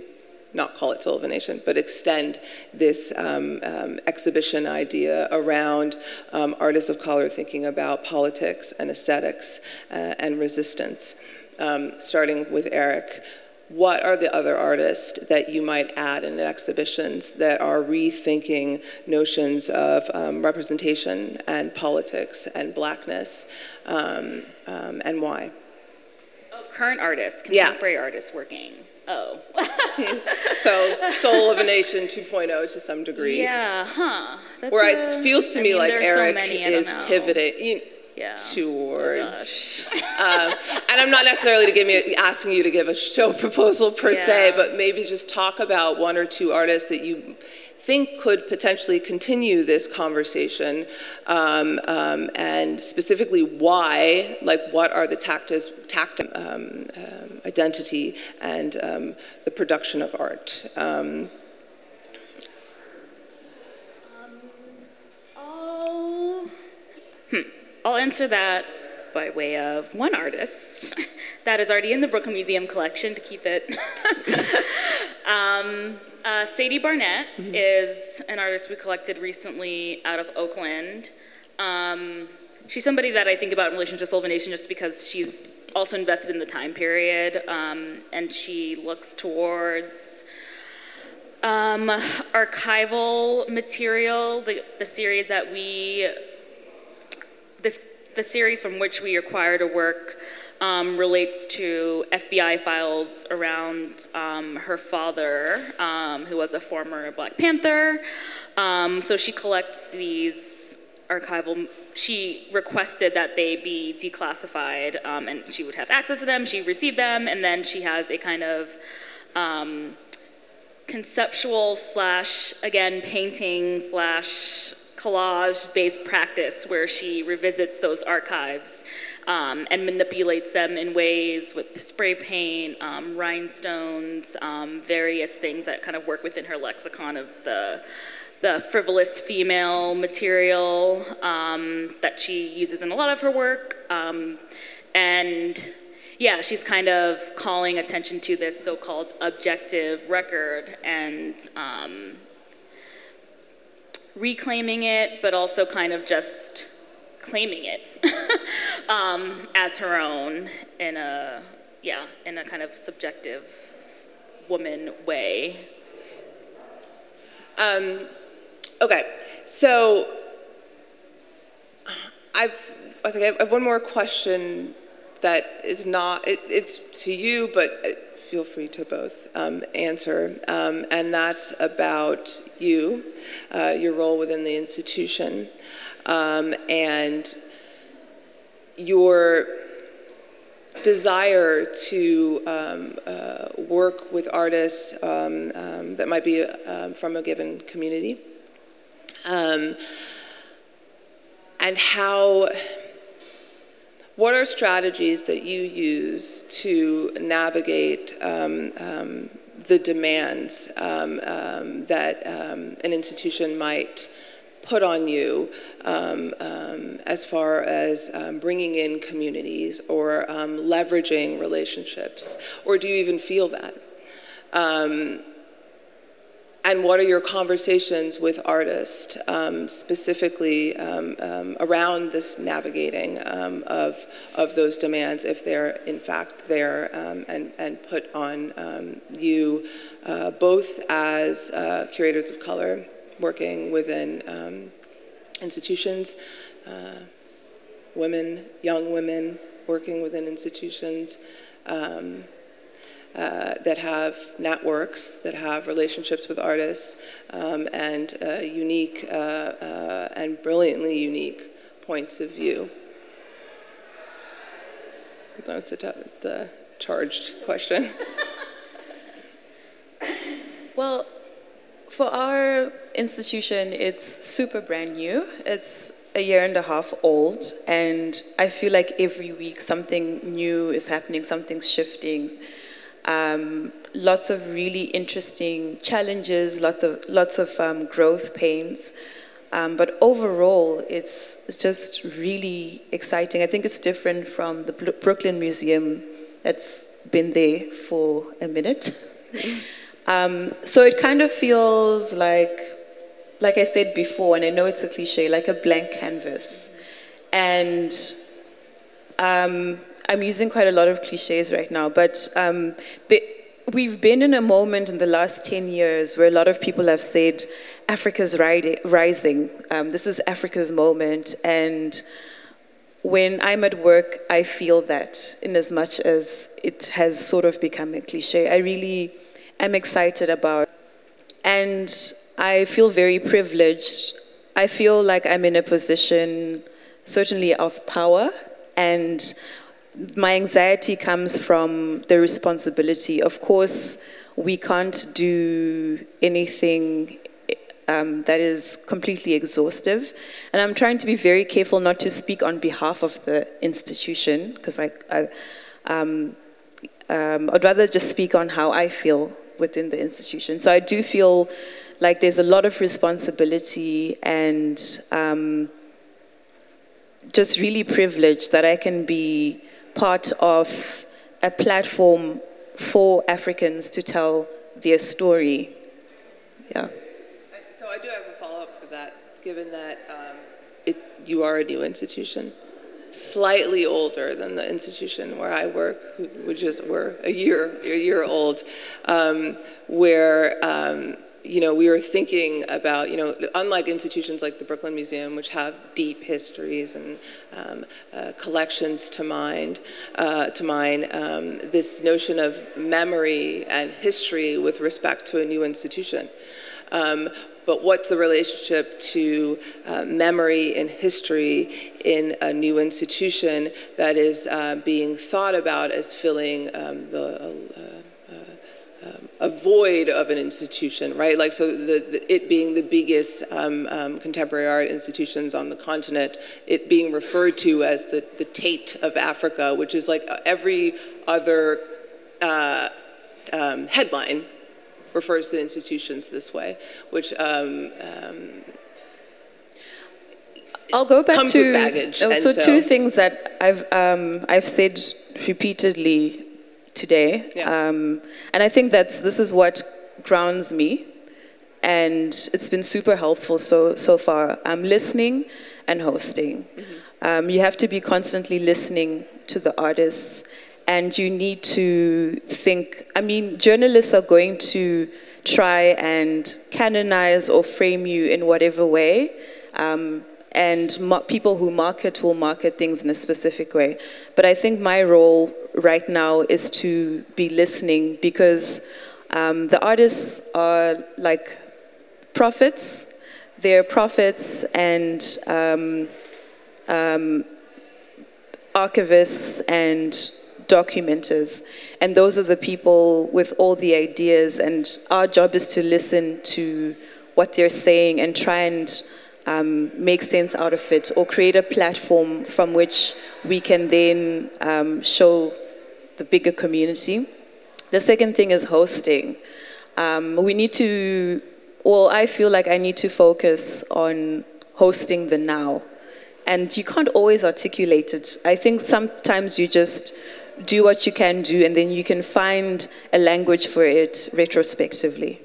not call it Soul of a Nation, but extend this um, um, exhibition idea around um, artists of color thinking about politics and aesthetics uh, and resistance. Um, starting with Eric, what are the other artists that you might add in exhibitions that are rethinking notions of um, representation and politics and blackness, um, and why? Oh, current artists, contemporary yeah. artists working. Oh. *laughs* so Soul of a Nation 2.0 to some degree. Yeah, huh. That's Where a, it feels to I me mean, like Eric so many, is pivoting you yeah. towards. Oh, um, and I'm not necessarily to give me asking you to give a show proposal per yeah. se, but maybe just talk about one or two artists that you think could potentially continue this conversation um, um, and specifically why, like what are the tactics, tact, um, um identity and um, the production of art. Um, I'll, hmm, I'll answer that by way of one artist *laughs* that is already in the Brooklyn Museum collection to keep it. *laughs* um, uh, Sadie Barnette mm-hmm. is an artist we collected recently out of Oakland. Um, she's somebody that I think about in relation to Soul of a Nation just because she's also invested in the time period um, and she looks towards um, archival material, the, the series that we, this, the series from which we acquired a work um, relates to FBI files around um, her father, um, who was a former Black Panther. Um, so she collects these archival. She requested that they be declassified, um, and she would have access to them. She received them, and then she has a kind of um, conceptual slash again painting slash collage based practice where she revisits those archives um, and manipulates them in ways with spray paint, um, rhinestones, um, various things that kind of work within her lexicon of the the frivolous female material um, that she uses in a lot of her work. Um, and yeah, she's kind of calling attention to this so called objective record and um, reclaiming it, but also kind of just claiming it *laughs* um, as her own in a, yeah, in a kind of subjective woman way. Um, okay, so I've, I think I have one more question that is not, it, it's to you, but uh, feel free to both um, answer. Um, and that's about you, uh, your role within the institution, um, and your desire to um, uh, work with artists um, um, that might be um, from a given community. Um, and how what are strategies that you use to navigate um, um, the demands um, um that um, an institution might put on you as far as bringing in communities or leveraging relationships? Or do you even feel that? And what are your conversations with artists um, specifically um, um, around this navigating um, of, of those demands if they're in fact there um, and, and put on um, you uh, both as uh, curators of color working within institutions, uh, women, young women working within institutions, uh, that have networks, that have relationships with artists, um, and uh, unique uh, uh, and brilliantly unique points of view. It's a t- charged question. *laughs* well, for our institution, it's super brand new. It's a year and a half old, and I feel like every week something new is happening, something's shifting um, lots of really interesting challenges, lots of, lots of um, growth pains. Um, but overall, it's, it's just really exciting. I think it's different from the Brooklyn Museum that's been there for a minute. Um, so it kind of feels like, like I said before, and I know it's a cliche, like a blank canvas. And um, I'm using quite a lot of cliches right now, but um, the, we've been in a moment in the last 10 years where a lot of people have said Africa's rising. Um, this is Africa's moment. And when I'm at work, I feel that in as much as it has sort of become a cliche. I really am excited about and I feel very privileged. I feel like I'm in a position certainly of power and my anxiety comes from the responsibility. Of course, we can't do anything um, that is completely exhaustive. And I'm trying to be very careful not to speak on behalf of the institution, because I, I um, um, I'd rather just speak on how I feel within the institution. So I do feel like there's a lot of responsibility and um, just really privileged that I can be part of a platform for Africans to tell their story. Yeah. So I do have a follow up for that, given that um, it, you are a new institution, slightly older than the institution where I work, which is we're a year a year old, um, where. Um, you know, we were thinking about, you know, unlike institutions like the Brooklyn Museum, which have deep histories and um, uh, collections to mind, uh, to mine, um, this notion of memory and history with respect to a new institution. Um, but what's the relationship to uh, memory and history in a new institution that is uh, being thought about as filling um, the uh, a void of an institution, right? Like, so the, the it being the biggest um, um, contemporary art institutions on the continent, it being referred to as the, the Tate of Africa, which is like every other uh, um, headline refers to institutions this way, which um, um, I'll go back to baggage, oh, so, so- two things that I've um, I've said repeatedly today, Yeah. um, and I think that's this is what grounds me, and it's been super helpful so so far. I'm listening and hosting. Um, you have to be constantly listening to the artists, and you need to think. I mean, journalists are going to try and canonize or frame you in whatever way. Um, and people who market will market things in a specific way. But I think my role right now is to be listening because um, the artists are like prophets. They're prophets and um, um, archivists and documenters. And those are the people with all the ideas. And our job is to listen to what they're saying and try and um, make sense out of it or create a platform from which we can then um, show the bigger community. The second thing is hosting. Um, we need to, well, I feel like I need to focus on hosting the now. And you can't always articulate it. I think sometimes you just do what you can do and then you can find a language for it retrospectively.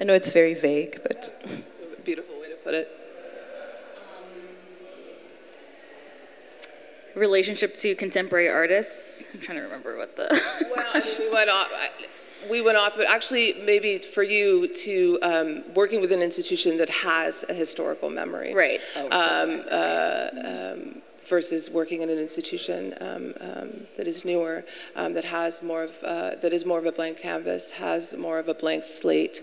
I know it's very vague, but. *laughs* It's a beautiful way to put it. Relationship to contemporary artists. I'm trying to remember what the. *laughs* Well, I mean, we went off. We went off, but actually, maybe for you to um, working with an institution that has a historical memory, Right. Oh. Um, uh, um, versus working in an institution um, um, that is newer, um, that has more of uh, that is more of a blank canvas, has more of a blank slate.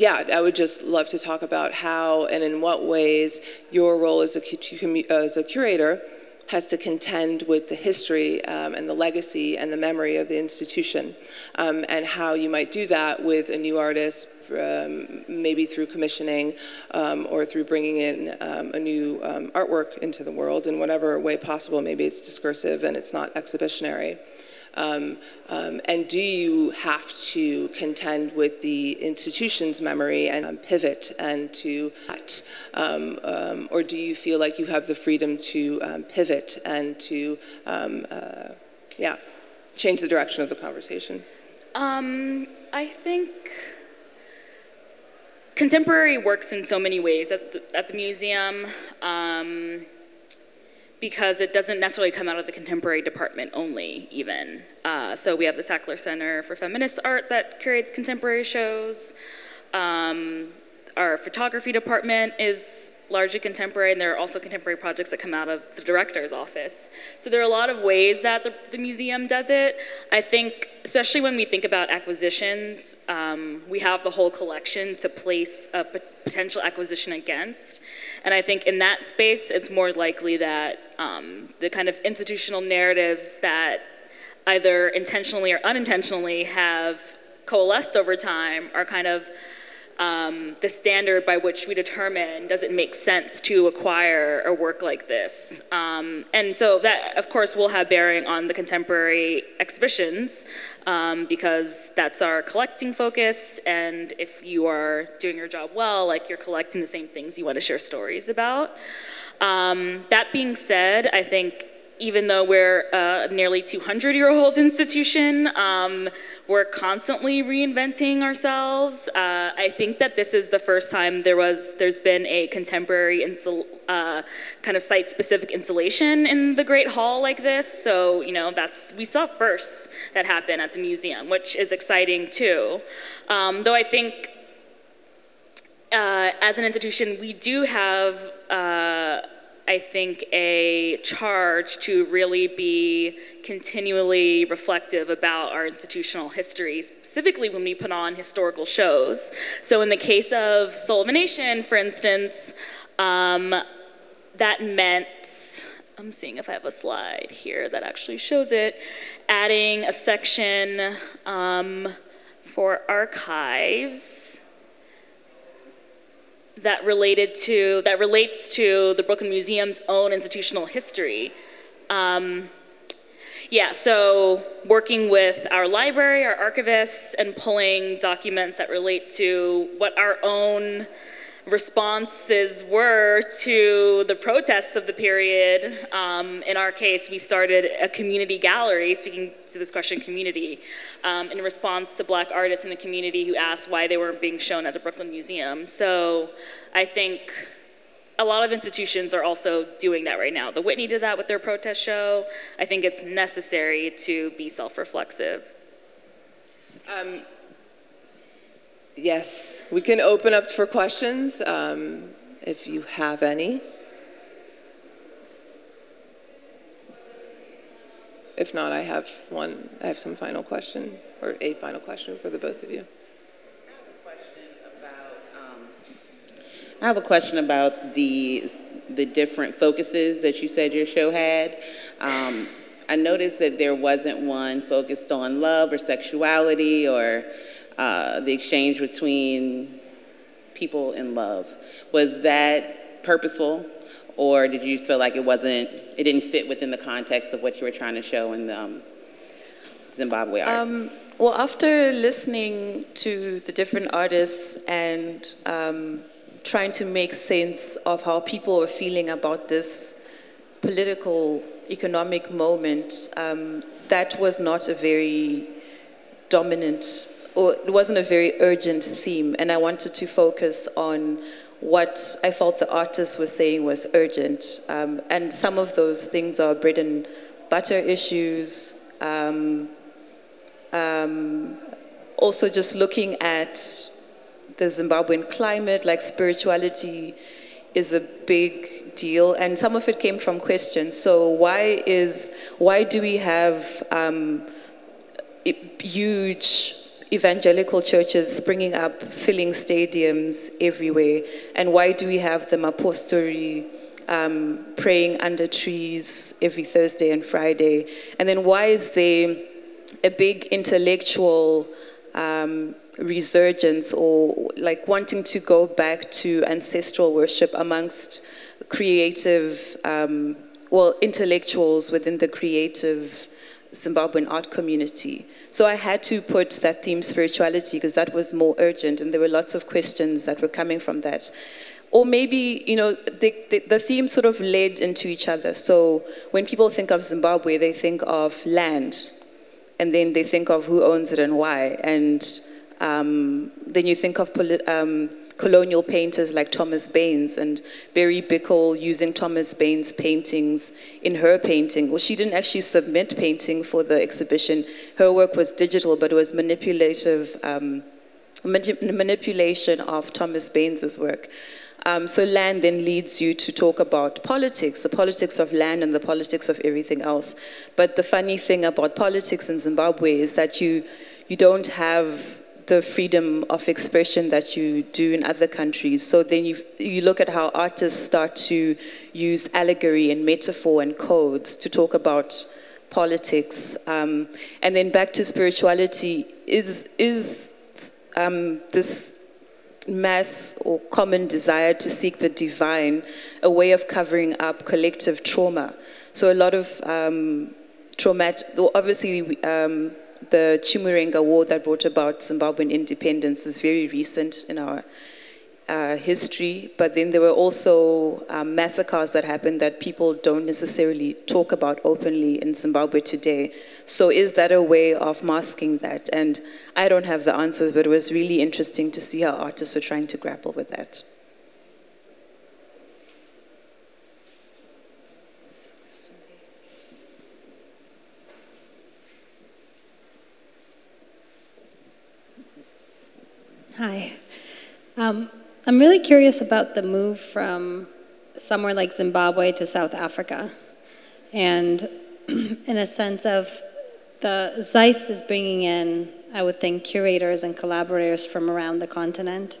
Yeah, I would just love to talk about how and in what ways your role as a, cu- as a curator has to contend with the history um, and the legacy and the memory of the institution, um, and how you might do that with a new artist, um, maybe through commissioning um, or through bringing in um, a new um, artwork into the world in whatever way possible. Maybe it's discursive and it's not exhibitionary. Um, um, and do you have to contend with the institution's memory and um, pivot and to act? Um, um, or do you feel like you have the freedom to um, pivot and to, uh, yeah, change the direction of the conversation? I think contemporary works in so many ways at the, at the museum um, because it doesn't necessarily come out of the contemporary department only, even. Uh, so we have the Sackler Center for Feminist Art that curates contemporary shows. Um, our photography department is largely contemporary, and there are also contemporary projects that come out of the director's office. So there are a lot of ways that the, the museum does it. I think, especially when we think about acquisitions, um, we have the whole collection to place a potential acquisition against. And I think in that space, it's more likely that um, the kind of institutional narratives that either intentionally or unintentionally have coalesced over time are kind of um, the standard by which we determine does it make sense to acquire a work like this. Um, and so that, of course, will have bearing on the contemporary exhibitions um, because that's our collecting focus. And if you are doing your job well, like you're collecting the same things you want to share stories about. Um, that being said, I think even though we're a nearly 200 year old institution, um, we're constantly reinventing ourselves. Uh, I think that this is the first time there was, there's been a contemporary instal, uh, kind of site specific installation in the Great Hall like this. So, you know, that's, we saw first that happen at the museum, which is exciting too. Um, though I think uh, as an institution, we do have, uh, I think, a charge to really be continually reflective about our institutional history, specifically when we put on historical shows. So, in the case of Soul of a Nation, for instance, um, that meant. I'm seeing if I have a slide here that actually shows it, adding a section um, for archives that related to that relates to the Brooklyn Museum's own institutional history. Um, yeah, so working with our library, our archivists, and pulling documents that relate to what our own responses were to the protests of the period. Um, in our case, we started a community gallery, speaking to this question, community, um, in response to black artists in the community who asked why they weren't being shown at the Brooklyn Museum. So I think a lot of institutions are also doing that right now. The Whitney did that with their protest show. I think it's necessary to be self-reflexive. Um, yes, we can open up for questions um, if you have any. If not, I have one. I have some final question or a final question for the both of you. I have a question about the, the different focuses that you said your show had. Um, I noticed that there wasn't one focused on love or sexuality or uh, the exchange between people in love. Was that purposeful, or did you feel like it wasn't, it didn't fit within the context of what you were trying to show in the um, Zimbabwe art? Um, well, after listening to the different artists and um, trying to make sense of how people were feeling about this political, economic moment, um, that was not a very dominant, or it wasn't a very urgent theme. And I wanted to focus on what I felt the artist was saying was urgent. Um, and some of those things are bread and butter issues. Um, um also, just looking at the Zimbabwean climate, like spirituality is a big deal, and some of it came from questions. So why is why do we have um, huge evangelical churches springing up, filling stadiums everywhere, and why do we have the Mapostori um, praying under trees every Thursday and Friday, and then why is there a big intellectual um, resurgence or like wanting to go back to ancestral worship amongst creative, um, well, intellectuals within the creative Zimbabwean art community. So I had to put that theme spirituality because that was more urgent and there were lots of questions that were coming from that. Or maybe, you know, the, the, the themes sort of led into each other. So when people think of Zimbabwe, they think of land, and then they think of who owns it and why. And um, then you think of um, colonial painters like Thomas Baines and Berry Bickle using Thomas Baines' paintings in her painting. Well, she didn't actually submit painting for the exhibition. Her work was digital, but it was manipulative, um, manipulation of Thomas Baines' work. Um, so land then leads you to talk about politics, the politics of land and the politics of everything else. But the funny thing about politics in Zimbabwe is that you, you don't have the freedom of expression that you do in other countries. So then you, you look at how artists start to use allegory and metaphor and codes to talk about politics. Um, and then back to spirituality is, is um, this mass or common desire to seek the divine a way of covering up collective trauma. So a lot of um, traumatic, obviously um, the Chimurenga War that brought about Zimbabwean independence is very recent in our uh, history, but then there were also um, massacres that happened that people don't necessarily talk about openly in Zimbabwe today. So, is that a way of masking that? And I don't have the answers, but it was really interesting to see how artists were trying to grapple with that. Hi. Um, I'm really curious about the move from somewhere like Zimbabwe to South Africa. And *clears throat* in a sense of the Zeitz is bringing in, I would think, curators and collaborators from around the continent.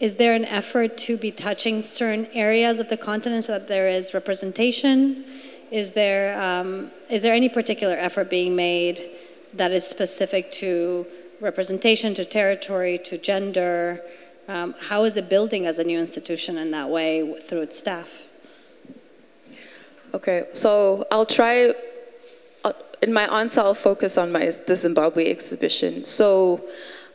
Is there an effort to be touching certain areas of the continent so that there is representation? Is there, um, is there any particular effort being made that is specific to representation to territory to gender? Um, how is it building as a new institution in that way through its staff? Okay, so I'll try. Uh, in my answer, I'll focus on my the Zimbabwe exhibition. So,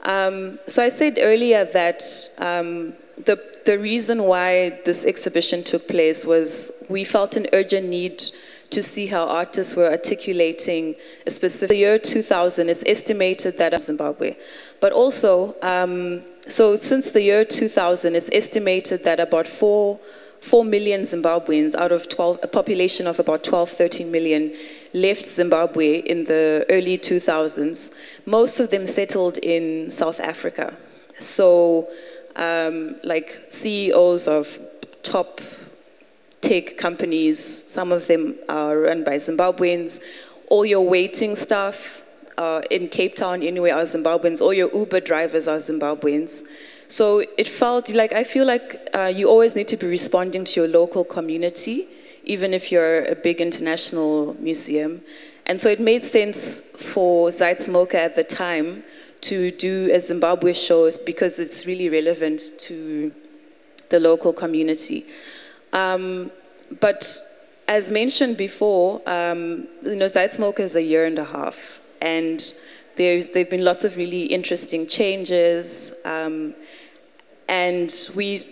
um, so I said earlier that um, the the reason why this exhibition took place was we felt an urgent need to see how artists were articulating a specific. Year 2000, it's estimated that Zimbabwe, but also, um, so since the year 2000, it's estimated that about four, 4 million Zimbabweans out of 12, a population of about 12, 13 million left Zimbabwe in the early 2000s. Most of them settled in South Africa. So, um, like CEOs of top tech companies, some of them are run by Zimbabweans. All your waiting staff uh, in Cape Town, anyway, are Zimbabweans. All your Uber drivers are Zimbabweans. So it felt like, I feel like uh, you always need to be responding to your local community, even if you're a big international museum. And so it made sense for Zeitz at the time to do a Zimbabwe show because it's really relevant to the local community. Um, but as mentioned before, um, you know, Zeitz MOCAA is a year and a half, and there's there've been lots of really interesting changes, um, and we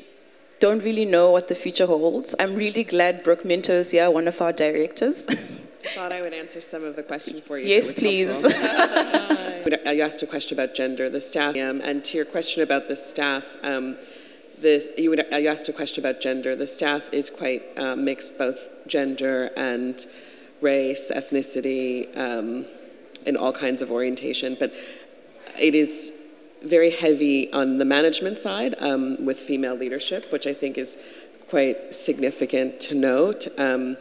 don't really know what the future holds. I'm really glad Brooke Minto is here, one of our directors. I *laughs* thought I would answer some of the questions for you. Yes, please. *laughs* you asked a question about gender, the staff, um, and to your question about the staff. Um, you, would, you, asked a question about gender. The staff is quite uh, mixed, both gender and race, ethnicity, um, and all kinds of orientation. But it is very heavy on the management side um, with female leadership, which I think is quite significant to note. Um,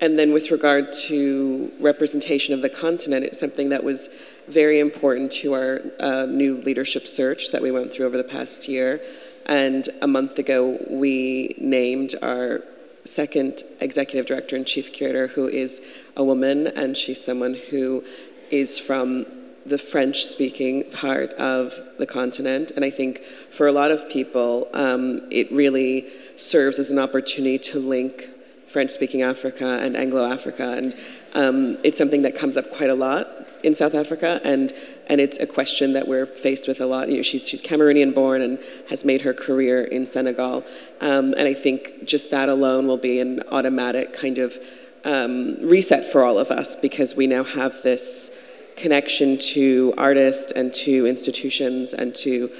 and then with regard to representation of the continent, it's something that was very important to our uh, new leadership search that we went through over the past year. And a month ago, we named our second executive director and chief curator, who is a woman, and she's someone who is from the French speaking part of the continent. And I think for a lot of people, um, it really serves as an opportunity to link French speaking Africa and Anglo Africa. And um, it's something that comes up quite a lot in South Africa, and and it's a question that we're faced with a lot. You know, she's she's Cameroonian born and has made her career in Senegal, um, and I think just that alone will be an automatic kind of um, reset for all of us because we now have this connection to artists and to institutions and to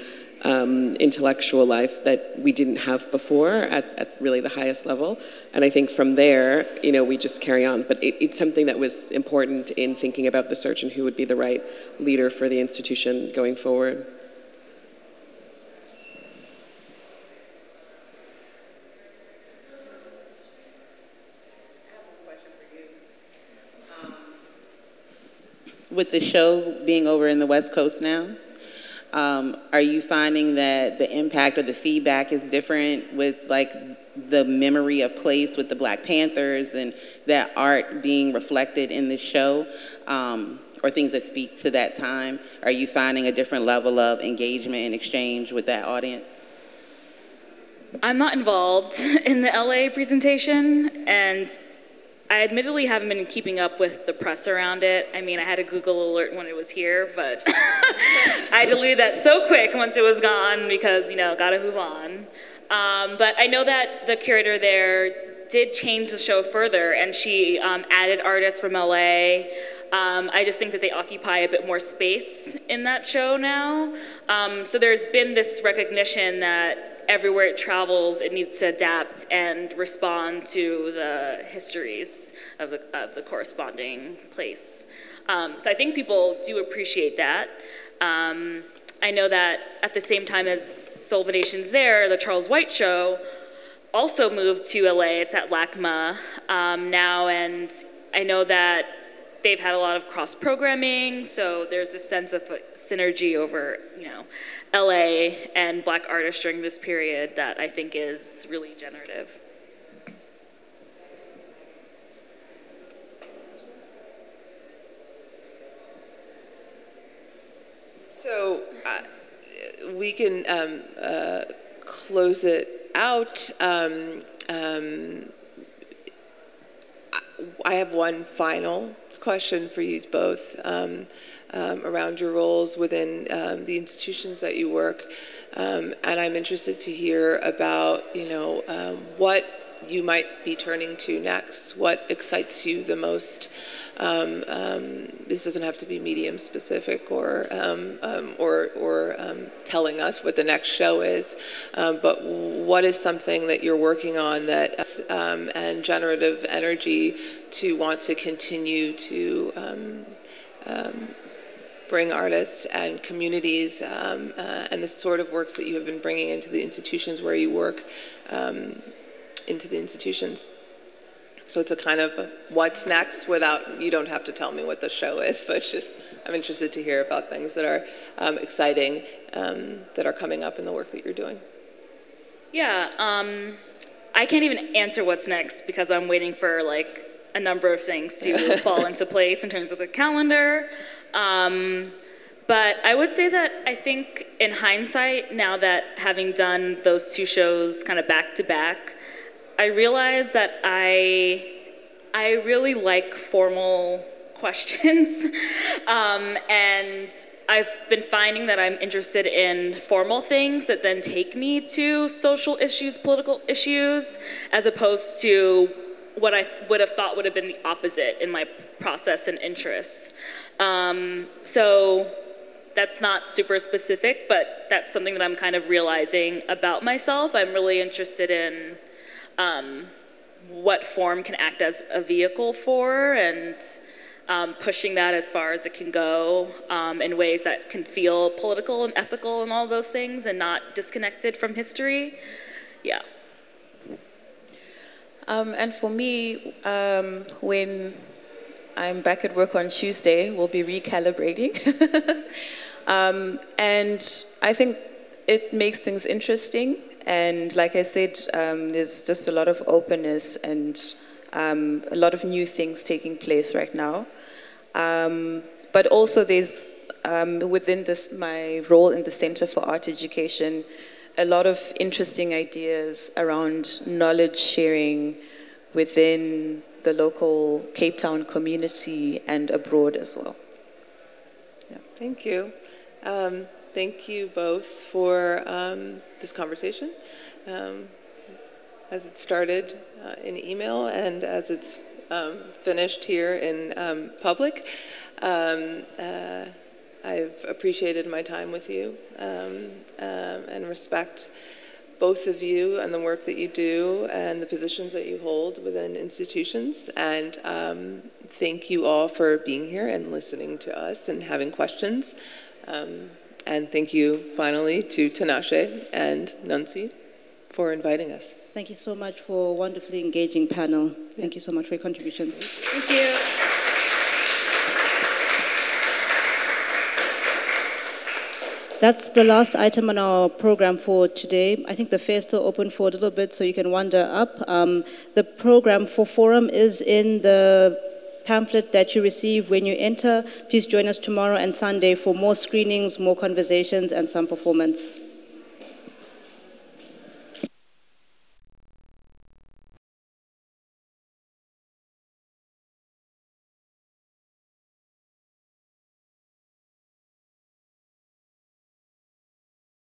um, intellectual life that we didn't have before at, at, really the highest level. And I think from there, you know, we just carry on. But it, it's something that was important in thinking about the search and who would be the right leader for the institution going forward. With the show being over in the West Coast now, um, are you finding that the impact or the feedback is different with like the memory of place with the Black Panthers and that art being reflected in the show, um, or things that speak to that time? Are you finding a different level of engagement and exchange with that audience? I'm not involved *laughs* in the LA presentation, and I admittedly haven't been keeping up with the press around it. I mean, I had a Google alert when it was here, but *laughs* I deleted that so quick once it was gone because, you know, gotta move on. Um, but I know that the curator there did change the show further and she um, added artists from LA. Um, I just think that they occupy a bit more space in that show now. Um, so there's been this recognition that everywhere it travels, it needs to adapt and respond to the histories of the, of the corresponding place. Um, so I think people do appreciate that. Um, I know that at the same time as Soul Nation's there, the Charles White Show also moved to LA. It's at LACMA um, now, and I know that they've had a lot of cross programming, so there's a sense of synergy over, you know, LA and black artists during this period that I think is really generative. So uh, we can um, uh, close it out. Um, um, I have one final question for you both um, around your roles within um, the institutions that you work. Um, and I'm interested to hear about, you know, um, what you might be turning to next. What excites you the most? Um, um, this doesn't have to be medium specific or or, or telling us what the next show is, but what is something that you're working on that and generative energy to want to continue to bring artists and communities um, uh, and the sort of works that you have been bringing into the institutions where you work um, into the institutions. So it's a kind of what's next without, you don't have to tell me what the show is, *laughs* but it's just, I'm interested to hear about things that are um, exciting um, that are coming up in the work that you're doing. Yeah, um, I can't even answer what's next because I'm waiting for like a number of things to *laughs* fall into place in terms of the calendar. Um, but I would say that I think in hindsight, now that having done those two shows kind of back to back, I realized that I I really like formal *laughs* questions, um, and I've been finding that I'm interested in formal things that then take me to social issues, political issues, as opposed to what I would have thought would have been the opposite in my process and interests. Um, so that's not super specific, but that's something that I'm kind of realizing about myself. I'm really interested in um, what form can act as a vehicle for and um, pushing that as far as it can go um, in ways that can feel political and ethical and all those things and not disconnected from history. Yeah. Um, and for me, um, when I'm back at work on Tuesday, we'll be recalibrating. *laughs* Um, and I think it makes things interesting. And like I said, um, there's just a lot of openness and um, a lot of new things taking place right now. Um, but also, there's um, within this my role in the Center for Art Education, a lot of interesting ideas around knowledge sharing within the local Cape Town community and abroad as well. Yeah. Thank you. Um, thank you both for um, this conversation. Um, as it started uh, in email and as it's um, finished here in um, public, um, uh, I've appreciated my time with you and respect both of you and the work that you do and the positions that you hold within institutions. And um, thank you all for being here and listening to us and having questions. Um, and thank you finally to Tinashe and Nuncy for inviting us. Thank you so much for a wonderfully engaging panel. Thank you so much for your contributions. Thank you. That's the last item on our program for today. I think the fair is still open for a little bit, so you can wander up. Um, the program for forum is in the pamphlet that you receive when you enter. Please join us tomorrow and Sunday for more screenings, more conversations, and some performance.